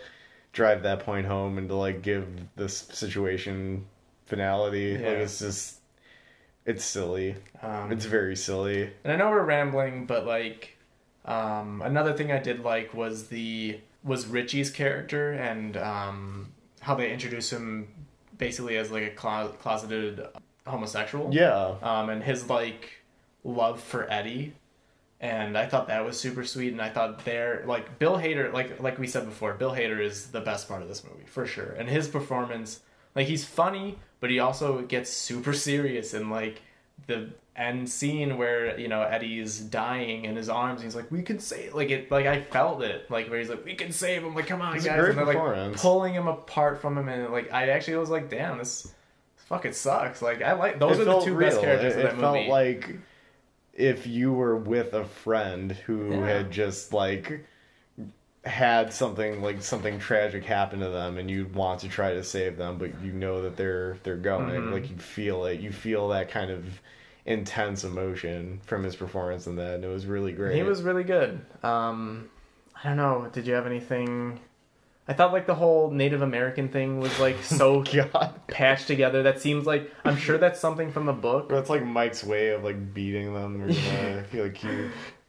drive that point home and to like give this situation finality. Like it's just it's silly. um, It's very silly. And I know we're rambling, but like um, another thing I did like was the was Richie's character and um, how they introduce him basically as like a clo- closeted homosexual. Yeah. Um, and his like love for Eddie. And I thought that was super sweet, and I thought there, like Bill Hader, like like we said before, Bill Hader is the best part of this movie for sure. And his performance, like he's funny, but he also gets super serious and like the end scene where you know Eddie's dying in his arms, and he's like, "We can save." Like it, like I felt it, like where he's like, "We can save him." Like, come on, It's guys! and they're like pulling him apart from him, and like I actually was like, "Damn, this fucking sucks." Like I like those it are the two real. best characters it, in it that felt like if you were with a friend who Yeah. had just like had something like something tragic happen to them and you want to try to save them but you know that they're they're going Mhm. like you feel it you feel that kind of intense emotion from his performance in that and it was really great He was really good. Um, I don't know. Did you have anything? I thought like the whole Native American thing was like so god patched together. That seems like I'm sure that's something from the book. that's like mike's way of like beating them or uh, I feel like he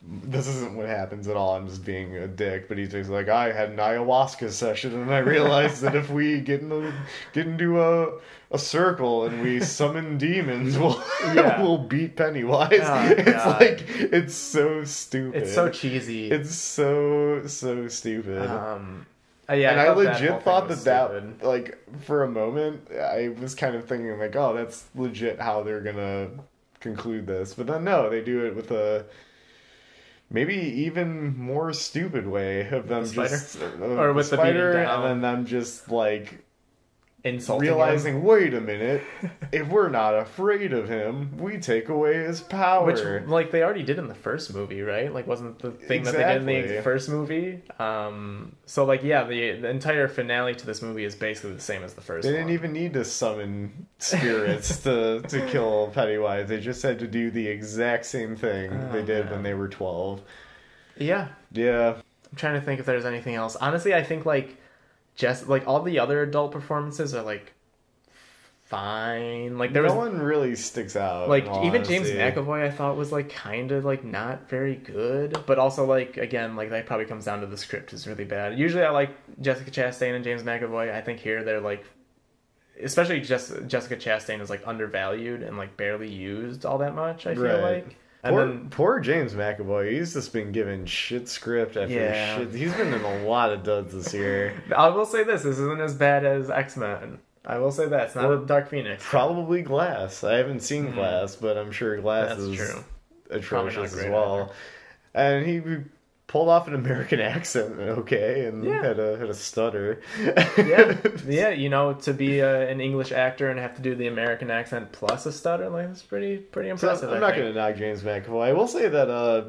this isn't what happens at all. I'm just being a dick, but he's just like, I had an ayahuasca session, and I realized that if we get in into get into a a circle and we summon demons, we'll Yeah. we'll beat Pennywise. Oh, it's God. like it's so stupid. It's so cheesy. It's so so stupid. um, uh, yeah, and I, that whole legit thing thought that was that, stupid. like, for a moment, I was kind of thinking, like, oh, that's legit how they're gonna conclude this. But then, no, they do it with a maybe even more stupid way of them the just. of Or with the spider, and then them just, like, insulting him. realizing, wait a minute, if we're not afraid of him, we take away his power. Which, like, they already did in the first movie, right? Like, wasn't the thing that they did in the first movie? Um, so, like, yeah, the, the entire finale to this movie is basically the same as the first They didn't even need to summon spirits to, to kill Pennywise. They just had to do the exact same thing Oh, they did man. when they were 12. Yeah, Yeah. I'm trying to think if there's anything else. Honestly, I think like just like all the other adult performances are like fine. Like there no was one really sticks out. like even James. McAvoy I thought was like kind of like not very good, but also like again like that probably comes down to the script is really bad. Usually I like Jessica Chastain and James McAvoy. I think here they're like especially just Jessica Chastain is like undervalued and like barely used all that much, I feel Right. like. And Poor, then poor James McAvoy. He's just been given shit script after Yeah. shit. He's been in a lot of duds this year. I will say this: this isn't as bad as X Men. I will say that it's not a Dark Phoenix. Probably Glass. I haven't seen hmm. Glass, but I'm sure Glass. That's is true. atrocious as well. And he pulled off an American accent, okay, and Yeah. had a had a stutter. yeah, yeah. You know, to be a, an English actor and have to do the American accent plus a stutter, like it's pretty pretty So impressive. I'm not going to knock James McAvoy. I will say that uh,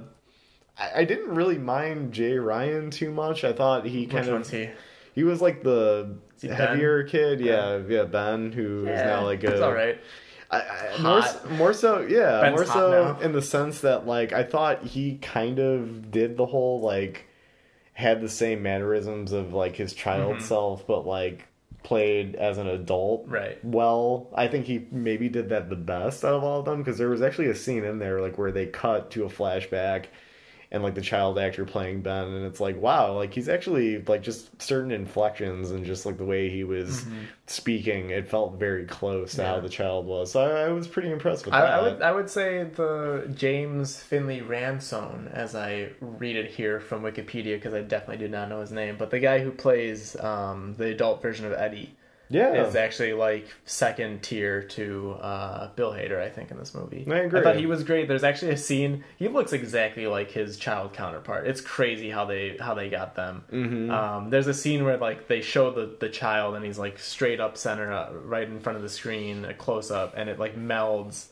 I, I didn't really mind Jay Ryan too much. I thought he kind Which of he? he was like the he Ben? heavier kid. Yeah, yeah, Ben, who is now like a it's all right. I, I, more, more so, yeah, Ben's more so in the sense that like I thought he kind of did the whole like had the same mannerisms of like his child Mhm. self, but like played as an adult. Right. Well, I think he maybe did that the best out of all of them because there was actually a scene in there like where they cut to a flashback and like the child actor playing Ben and it's like wow like he's actually like just certain inflections and just like the way he was speaking it felt very close to how Mm-hmm. The child was. So I, I was pretty impressed with I, that. I would I would say the James Findlay Ransone, as I read it here from Wikipedia, because I definitely do not know his name, but the guy who plays um, the adult version of Eddie yeah is actually like second tier to uh, Bill Hader, I think, in this movie. I agree. I thought he was great. There's actually a scene. He looks exactly like his child counterpart. It's crazy how they how they got them. Mhm. Um, there's a scene where like they show the the child and he's like straight up center, uh, right in front of the screen, a close up, and it like melds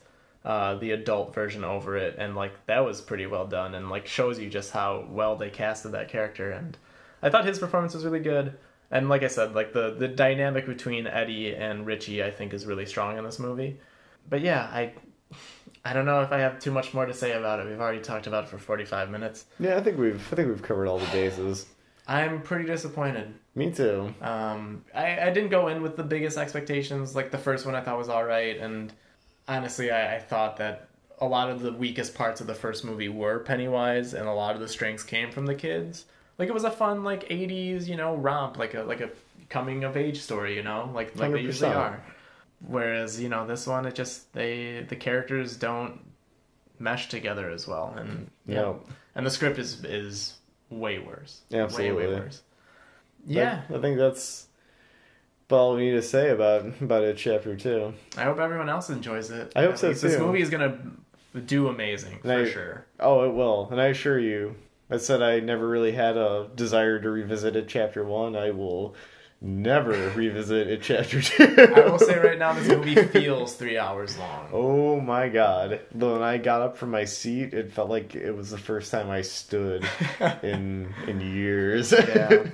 uh, the adult version over it, and like that was pretty well done, and like shows you just how well they casted that character. And I thought his performance was really good. And like I said, like the the dynamic between Eddie and Richie, I think, is really strong in this movie. But yeah, I I don't know if I have too much more to say about it. We've already talked about it for forty five minutes. yeah I think we've I think we've covered all the bases I'm pretty disappointed. me too Um, I, I didn't go in with the biggest expectations. Like the first one, I thought was all right, and honestly, I, I thought that a lot of the weakest parts of the first movie were Pennywise, and a lot of the strengths came from the kids. Like it was a fun like '80s, you know, romp, like a like a coming of age story, you know, like like they usually are. Whereas you know this one, it just they the characters don't mesh together as well, and yeah, No. and the script is is way worse, way Absolutely. way worse. Yeah. I, I think that's all we need to say about about it, chapter two. I hope everyone else enjoys it. I hope At so, least This movie is gonna do amazing for I- sure. Oh, it will, and I assure you, I said I never really had a desire to revisit it. Chapter one, I will never revisit it. Chapter two. I will say right now, this movie feels three hours long. Oh my god. When I got up from my seat, it felt like it was the first time I stood in in years. Yeah.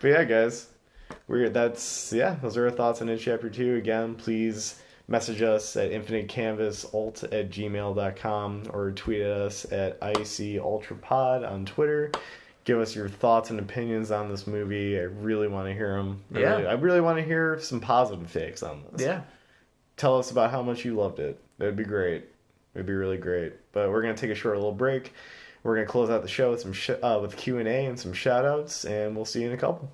but yeah, guys. We're that's yeah, those are our thoughts on it chapter two. Again, please message us at infinitecanvasalt at gmail.com or tweet at us at ICUltrapod on Twitter. Give us your thoughts and opinions on this movie. I really want to hear them. I Yeah. really, I really want to hear some positive takes on this Yeah. tell us about how much you loved it. That'd be great. It'd be really great. But we're gonna take a short little break. We're gonna close out the show with some sh- uh, with Q and A and some shout outs, and we'll see you in a couple.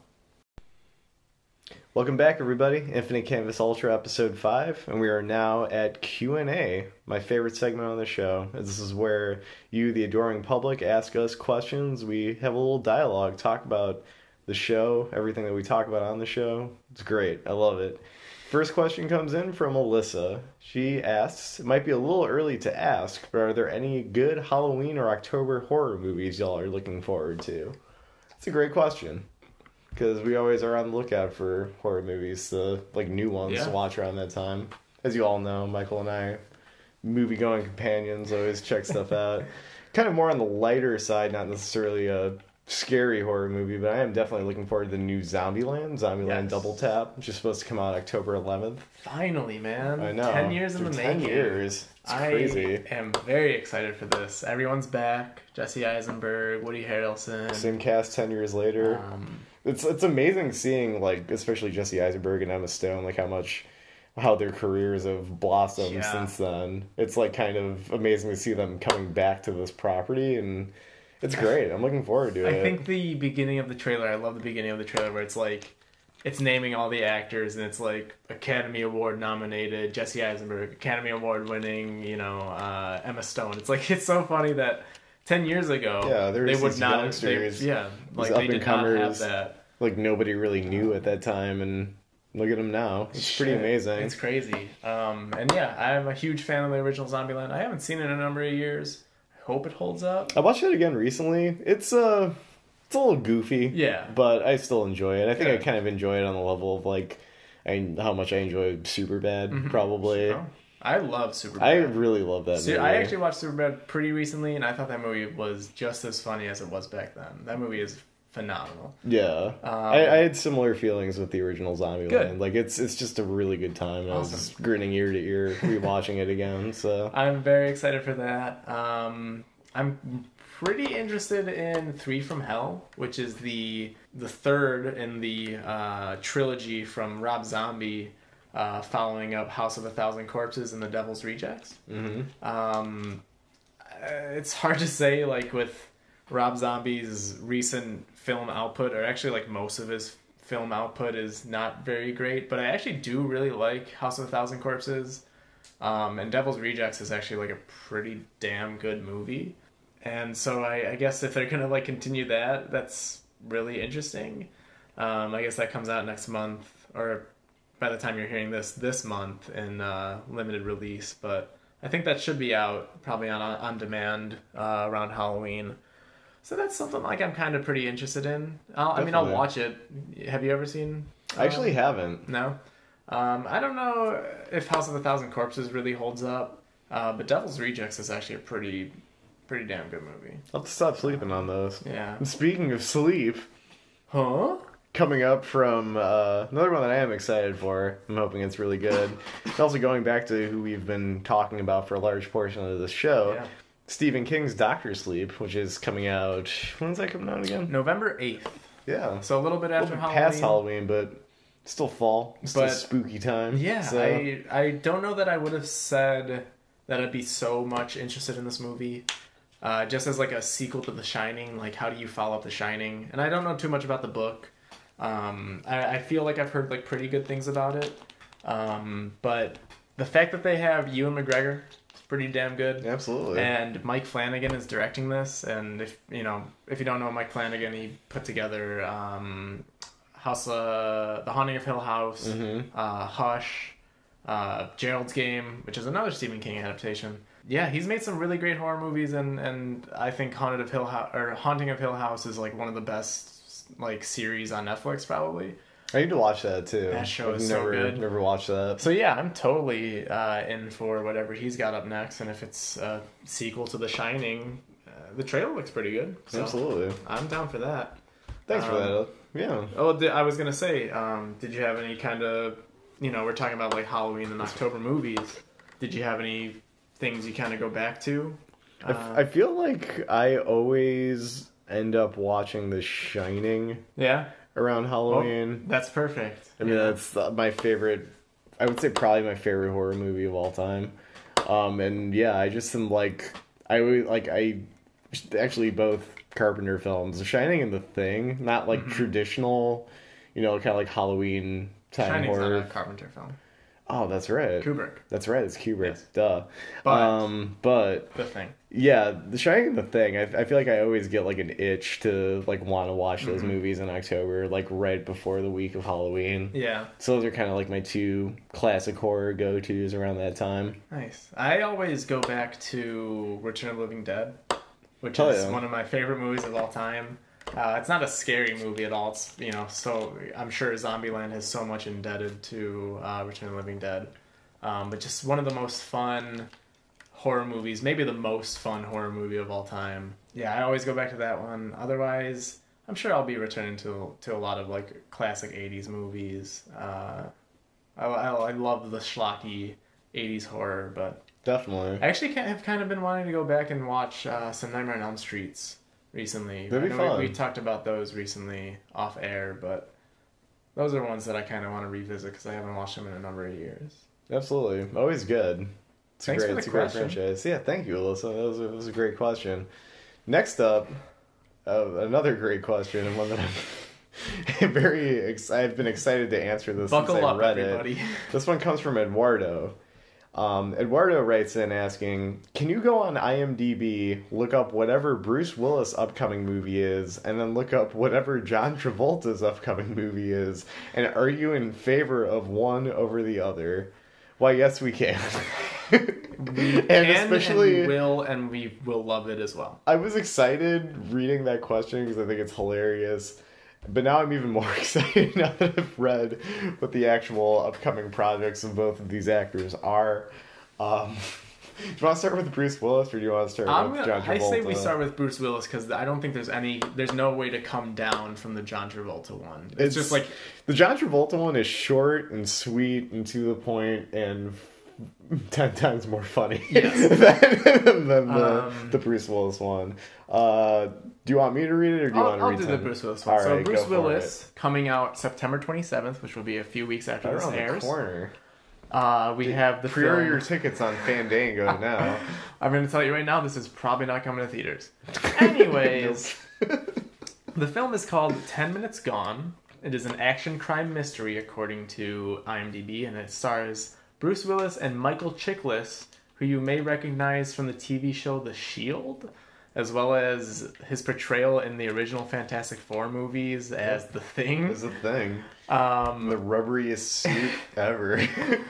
Welcome back, everybody. Infinite Canvas Ultra, episode five, and we are now at Q and A, my favorite segment on the show. This is where you, the adoring public, ask us questions. We have a little dialogue, talk about the show, everything that we talk about on the show. It's great. I love it. First question comes in from Alyssa. She asks, it might be a little early to ask, but are there any good Halloween or October horror movies y'all are looking forward to? It's a great question. Because we always are on the lookout for horror movies, the like new ones Yeah. to watch around that time. As you all know, Michael and I, movie going companions, always check stuff out. kind of more on the lighter side, not necessarily a scary horror movie, but I am definitely looking forward to the new Zombieland, Zombieland Yes. Double Tap, which is supposed to come out October 11th. Finally, man. I know. Ten years in the 10 making. years. It's I crazy. am very excited for this. Everyone's back. Jesse Eisenberg, Woody Harrelson. Same cast 10 years later. Um, It's it's amazing seeing like especially Jesse Eisenberg and Emma Stone like how much how their careers have blossomed Yeah. since then. It's like kind of amazing to see them coming back to this property and it's great. I'm looking forward to I it. I think the beginning of the trailer, I love the beginning of the trailer where it's like, it's naming all the actors and it's like Academy Award nominated Jesse Eisenberg, Academy Award winning, you know, uh, Emma Stone. It's like, it's so funny that 10 years ago, Yeah, they would not have, they, yeah, like they did not have up-and-comers. that. like nobody really knew at that time and look at them now. It's pretty amazing. It's crazy. Um, and yeah, I'm a huge fan of the original Zombieland. I haven't seen it in a number of years. I hope it holds up. I watched it again recently. It's uh it's a little goofy. Yeah. But I still enjoy it. I think I kind of enjoy it on the level of like I, how much I enjoy Superbad, probably. Oh, I love Superbad. I really love that movie. I actually watched Superbad pretty recently, and I thought that movie was just as funny as it was back then. That movie is phenomenal. Yeah, I, I had similar feelings with the original Zombie Land. Like it's it's just a really good time. and I was grinning ear to ear rewatching it again. So I'm very excited for that. Um, I'm pretty interested in Three from Hell, which is the the third in the uh, trilogy from Rob Zombie, uh, following up House of a Thousand Corpses and The Devil's Rejects. mhm. Um, uh, it's hard to say, like with Rob Zombie's recent film output, or actually like most of his film output is not very great. But I actually do really like House of a Thousand Corpses, um, and Devil's Rejects is actually like a pretty damn good movie. And so I, I guess if they're gonna like continue that, that's really interesting. Um, I guess that comes out next month, or by the time you're hearing this, this month in uh, limited release. But I think that should be out probably on on demand uh, around Halloween. So that's something like I'm kind of pretty interested in. I'll, I mean, I'll watch it. Have you ever seen? I actually uh, haven't. no. Um, I don't know if House of a Thousand Corpses really holds up, uh, but Devil's Rejects is actually a pretty, pretty damn good movie. I'll have to stop sleeping on those. Yeah. And speaking of sleep, Huh? Coming up from uh, another one that I am excited for. I'm hoping it's really good. It's also going back to who we've been talking about for a large portion of the show. Yeah. Stephen King's Doctor Sleep, which is coming out. When's that coming out again? November eighth. Yeah, So a little bit after little bit Halloween. past Halloween, but still fall. Still But- spooky time. Yeah, so, I I don't know that I would have said that I'd be so much interested in this movie. Uh, just as like a sequel to The Shining, like how do you follow up The Shining? And I don't know too much about the book. Um, I, I feel like I've heard like pretty good things about it. Um, but the fact that they have Ewan McGregor is pretty damn good. absolutely. And Mike Flanagan is directing this, and if you know, if you don't know Mike Flanagan, he put together um, House, uh, The Haunting of Hill House, Mhm. uh, Hush, uh, Gerald's Game, which is another Stephen King adaptation. Yeah, he's made some really great horror movies, and, and I think Haunted of Hill House or Haunting of Hill House is like one of the best like series on Netflix, probably. I need to watch that too. That show I've is so good. Never watched that. So yeah, I'm totally uh, in for whatever he's got up next, and if it's a sequel to The Shining, uh, the trailer looks pretty good. So Absolutely. I'm down for that. Thanks for Um, that. Yeah. Oh, I was gonna say, um, did you have any kind of, you know, we're talking about like Halloween and October movies. Did you have any things you kind of go back to? Uh, I feel like I always end up watching The Shining yeah, around Halloween. that's perfect. I mean, that's uh, my favorite. I would say probably my favorite horror movie of all time. Um, and yeah, I just am like I always like I actually both Carpenter films, The Shining and The Thing, not like traditional, you know, kind of like Halloween time Shining's horror. not a Carpenter film. Oh, that's right. Kubrick, That's right. It's Kubrick. Yes. Duh. But- um, but the thing. yeah, The Shining and The Thing. I, I feel like I always get like an itch to like want to watch those Mm-hmm. movies in October, like right before the week of Halloween. Yeah, So those are kind of like my two classic horror go tos around that time. nice. I always go back to Return of the Living Dead, which Oh, is yeah. one of my favorite movies of all time. Uh, it's not a scary movie at all. It's you know, so I'm sure Zombieland has so much indebted to uh, Return of the Living Dead, um, but just one of the most fun horror movies, maybe the most fun horror movie of all time. Yeah, I always go back to that one. Otherwise, I'm sure I'll be returning to to a lot of like classic '80s movies. Uh, I, I, I love the schlocky '80s horror, but Definitely. I actually have kind of been wanting to go back and watch uh, some Nightmare on Elm Streets recently. That'd be fun. We, we talked about those recently off air, but those are ones that I kind of want to revisit because I haven't watched them in a number of years. Absolutely. Always good. It's Thanks a for great, the it's a great question. franchise. Yeah, thank you, Alyssa. That was, a, that was a great question. Next up, uh, another great question, and one that I'm very ex- I've been excited to answer this Buckle since I up, read everybody. it. This one comes from Eduardo. Um, Eduardo writes in asking, "Can you go on IMDb, look up whatever Bruce Willis upcoming movie is, and then look up whatever John Travolta's upcoming movie is, and are you in favor of one over the other?" Why, yes, we can. and and especially, and we will and we will love it as well. I was excited reading that question because I think it's hilarious. But now I'm even more excited now that I've read what the actual upcoming projects of both of these actors are. Um, do you want to start with Bruce Willis or do you want to start I'm with gonna, John Travolta? I say we start with Bruce Willis because I don't think there's any there's no way to come down from the John Travolta one. It's, just like the John Travolta one is short and sweet and to the point and ten times more funny Yes. than, than the, Um, the Bruce Willis one. Uh, do you want me to read it or do you I'll, want to I'll read do the Bruce Willis one. All so right, Bruce go for Willis coming out September 27th, which will be a few weeks after Right this around the airs. corner. Uh, we have the Pre-order film. your tickets on Fandango now. I'm going to tell you right now, this is probably not coming to theaters. Anyways, the film is called 10 Minutes Gone. It is an action crime mystery, according to IMDb, and it stars Bruce Willis and Michael Chiklis, who you may recognize from the TV show The Shield, as well as his portrayal in the original Fantastic Four movies as The Thing. is a thing. Um, The rubberiest suit ever.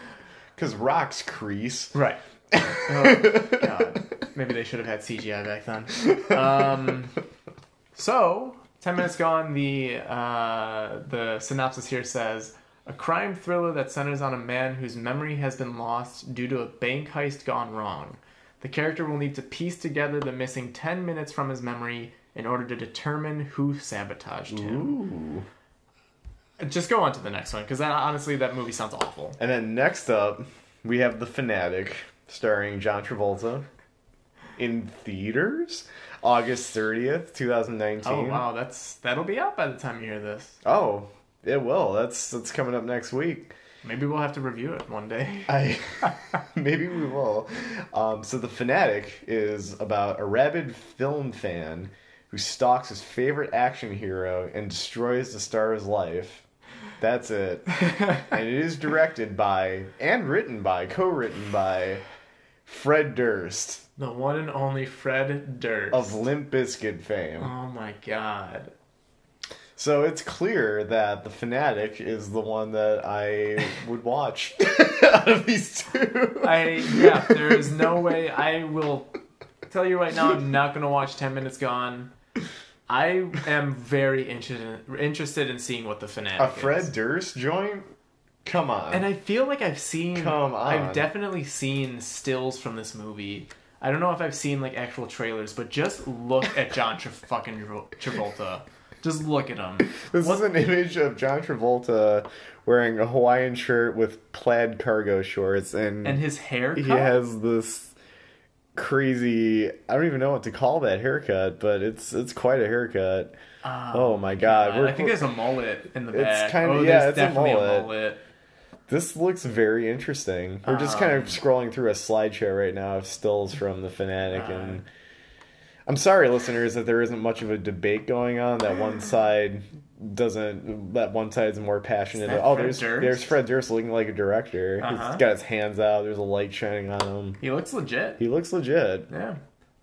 Because rocks crease. Right. Oh, God. Maybe they should have had CGI back then. Um, so, 10 minutes gone, the, uh, the synopsis here says A crime thriller that centers on a man whose memory has been lost due to a bank heist gone wrong. The character will need to piece together the missing 10 minutes from his memory in order to determine who sabotaged him. Ooh. Just go on to the next one, because honestly, that movie sounds awful. And then next up, we have The Fanatic, starring John Travolta. In theaters? August 30th, 2019. Oh, wow, that's that'll be out by the time you hear this. Oh, it will. That's that's coming up next week. Maybe we'll have to review it one day. I maybe we will. Um, so the fanatic is about a rabid film fan who stalks his favorite action hero and destroys the star's life. That's it. and it is directed by and written by, co-written by Fred Durst The one and only Fred Durst. of Limp Bizkit fame. oh my god. So it's clear that the fanatic is the one that I would watch out of these two. I yeah, there is no way I will tell you right now. I'm not gonna watch Ten Minutes Gone. I am very interested in, interested in seeing what the fanatic A Fred is. Durst joint? Come on. And I feel like I've seen. Come on. I've definitely seen stills from this movie. I don't know if I've seen like actual trailers, but just look at John Tra- fucking Travol- Travolta. Just look at him. this is an image of John Travolta wearing a Hawaiian shirt with plaid cargo shorts and, And his haircut. he has this crazy I don't even know what to call that haircut, but it's it's quite a haircut. oh my god. Uh, I think there's a mullet in the It's back. kinda- oh, yeah, it's a definitely mullet. a mullet. This looks very interesting. We're just kind of Um, scrolling through a slideshow right now of stills from the Fanatic, Uh, and I'm sorry, listeners, that there isn't much of a debate going on. That one side doesn't. That one side's more passionate. Oh, Fred there's Durst? there's Fred Durst looking like a director. Uh-huh. He's got his hands out. There's a light shining on him. He looks legit. He looks legit. Yeah.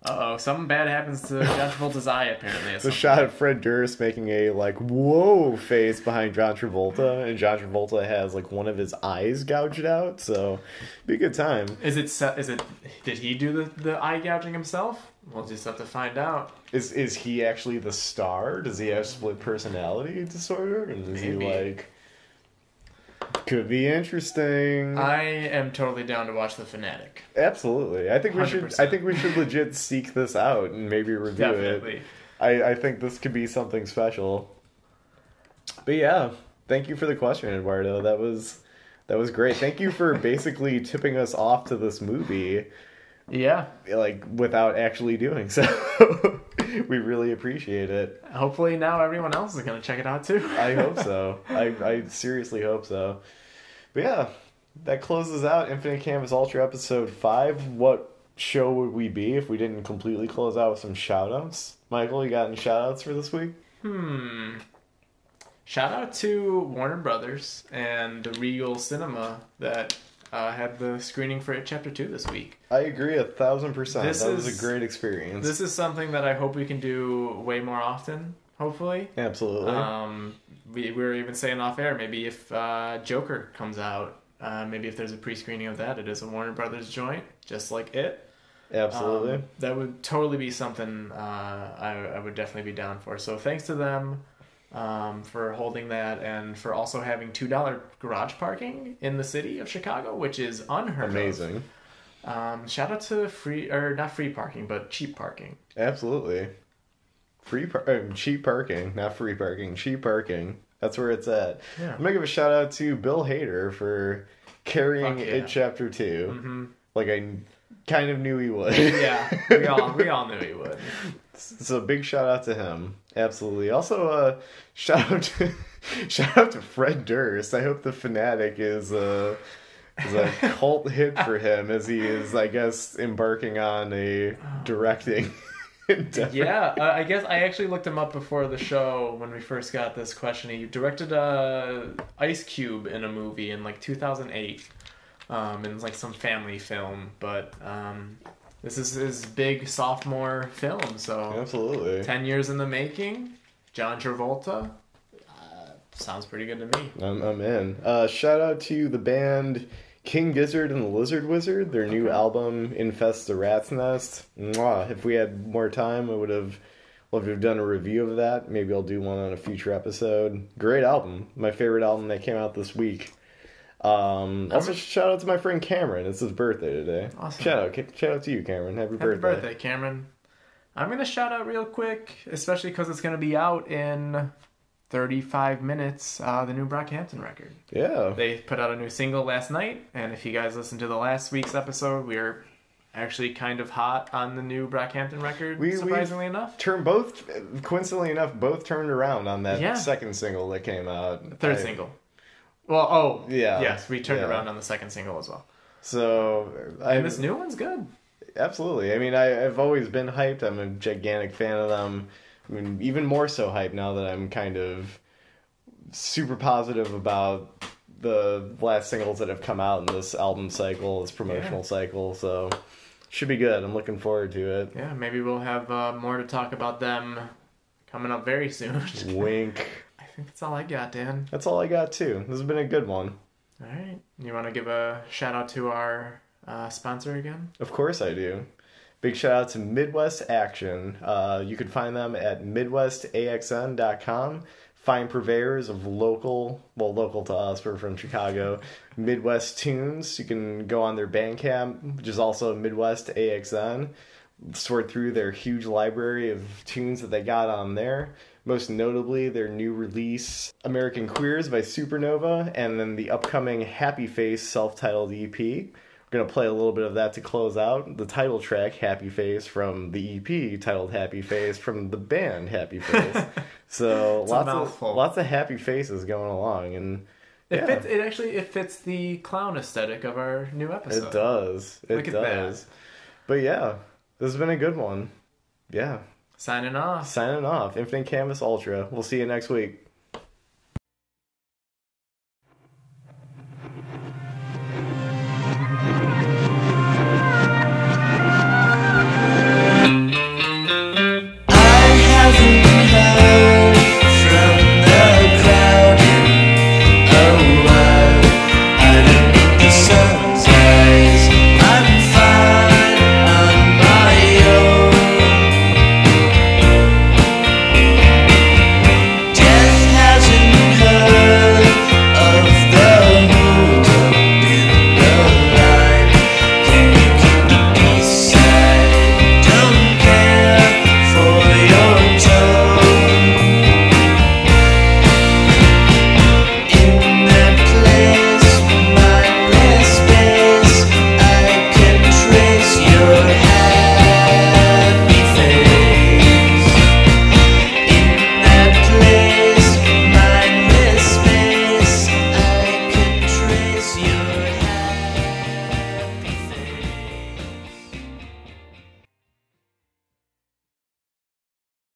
Uh oh, something bad happens to John Travolta's eye apparently. The shot of Fred Durst making a like whoa face behind John Travolta, and John Travolta has like one of his eyes gouged out. So, be a good time. Is it? Is it? Did he do the, the eye gouging himself? We'll just have to find out. Is is he actually the star? Does he have split personality disorder? And is Maybe. he like could be interesting. I am totally down to watch The Fanatic. Absolutely. I think we should 100%. I think we should legit seek this out and maybe review Definitely. it. I, I think this could be something special. But yeah, thank you for the question, Eduardo. That was that was great. Thank you for basically tipping us off to this movie Yeah. like without actually doing so. we really appreciate it. Hopefully now everyone else is gonna check it out too. I hope so. I, I seriously hope so. But yeah, that closes out Infinite Canvas Ultra episode 5. What show would we be if we didn't completely close out with some shoutouts? Michael, you got any shoutouts for this week? Hmm. Shout out to Warner Brothers and the Regal Cinema that uh, had the screening for it Chapter Two this week. I agree a thousand percent. This that was is- a great experience. This is something that I hope we can do way more often. Hopefully. Absolutely. Um, we, we were even saying off air, maybe if uh, Joker comes out, uh, maybe if there's a pre-screening of that, it is a Warner Brothers joint, just like it. Absolutely. Um, that would totally be something uh, I, I would definitely be down for. So thanks to them um, for holding that and for also having two dollar garage parking in the city of Chicago, which is unheard Amazing. of. Um, shout out to free or not free parking, but cheap parking. Absolutely. Free par- uh, cheap parking, not free parking, cheap parking. That's where it's at. Yeah. I'm gonna give a shout out to Bill Hader for carrying yeah. it chapter 2 hmm Like I kind of knew he would. Yeah, we all we all knew he would. So big shout out to him. Absolutely. Also, uh, shout out to shout out to Fred Durst. I hope the fanatic is uh is a cult hit for him as he is, I guess, embarking on a directing. Yeah, uh, I guess I actually looked him up before the show when we first got this question. He directed uh, Ice Cube in a movie in like 2008, um, in like some family film. But um, this is his big sophomore film, so Absolutely. ten years in the making. John Travolta, uh, sounds pretty good to me. I'm, I'm in. Uh, shout out to the band King Gizzard and the Lizard Wizard. Their new Okay. album, Infest the Rat's Nest. Mwah. If we had more time, I would have loved to have done a review of that. Maybe I'll do one on a future episode. Great album. My favorite album that came out this week. Um, also, shout out to my friend Cameron. It's his birthday today. Awesome. Shout out, shout out to you, Cameron. Happy, Happy birthday. birthday, Cameron. I'm gonna shout out real quick, especially because it's gonna be out in 35 minutes. Uh, the new Brockhampton record. Yeah. They put out a new single last night, and if you guys listened to the last week's episode, we are actually kind of hot on the new Brockhampton record. We- surprisingly enough, Turn both, coincidentally enough, both turned around on that Yeah. second single that came out. third I- single. Well, oh Yeah. yes, we turned Yeah. around on the second single as well. So I And this new one's good. absolutely. I mean, I, I've always been hyped. I'm a gigantic fan of them. I mean, even more so hyped now that I'm kind of super positive about the last singles that have come out in this album cycle, this promotional Yeah. cycle. So should be good. I'm looking forward to it. Yeah, maybe we'll have uh, more to talk about them coming up very soon. Wink. I think that's all I got, Dan. That's all I got too. This has been a good one. All right. You want to give a shout out to our uh, sponsor again? Of course I do. Big shout out to Midwest Action. Uh, you can find them at midwestaxn.com. Find purveyors of local, well, local to us, we're from Chicago, Midwest tunes. You can go on their Bandcamp, which is also Midwest AXN. Sort through their huge library of tunes that they got on there. Most notably, their new release, American Queers by Supernova, and then the upcoming Happy Face self titled EP. We're going to play a little bit of that to close out. The title track, Happy Face, from the EP titled Happy Face, from the band Happy Face. so lots of, lots of happy faces going along. And It Yeah. fits. It actually it fits the clown aesthetic of our new episode. it does. It Look at does. But yeah, this has been a good one. Yeah. Signing off. Signing off. Infinite Canvas Ultra. We'll see you next week.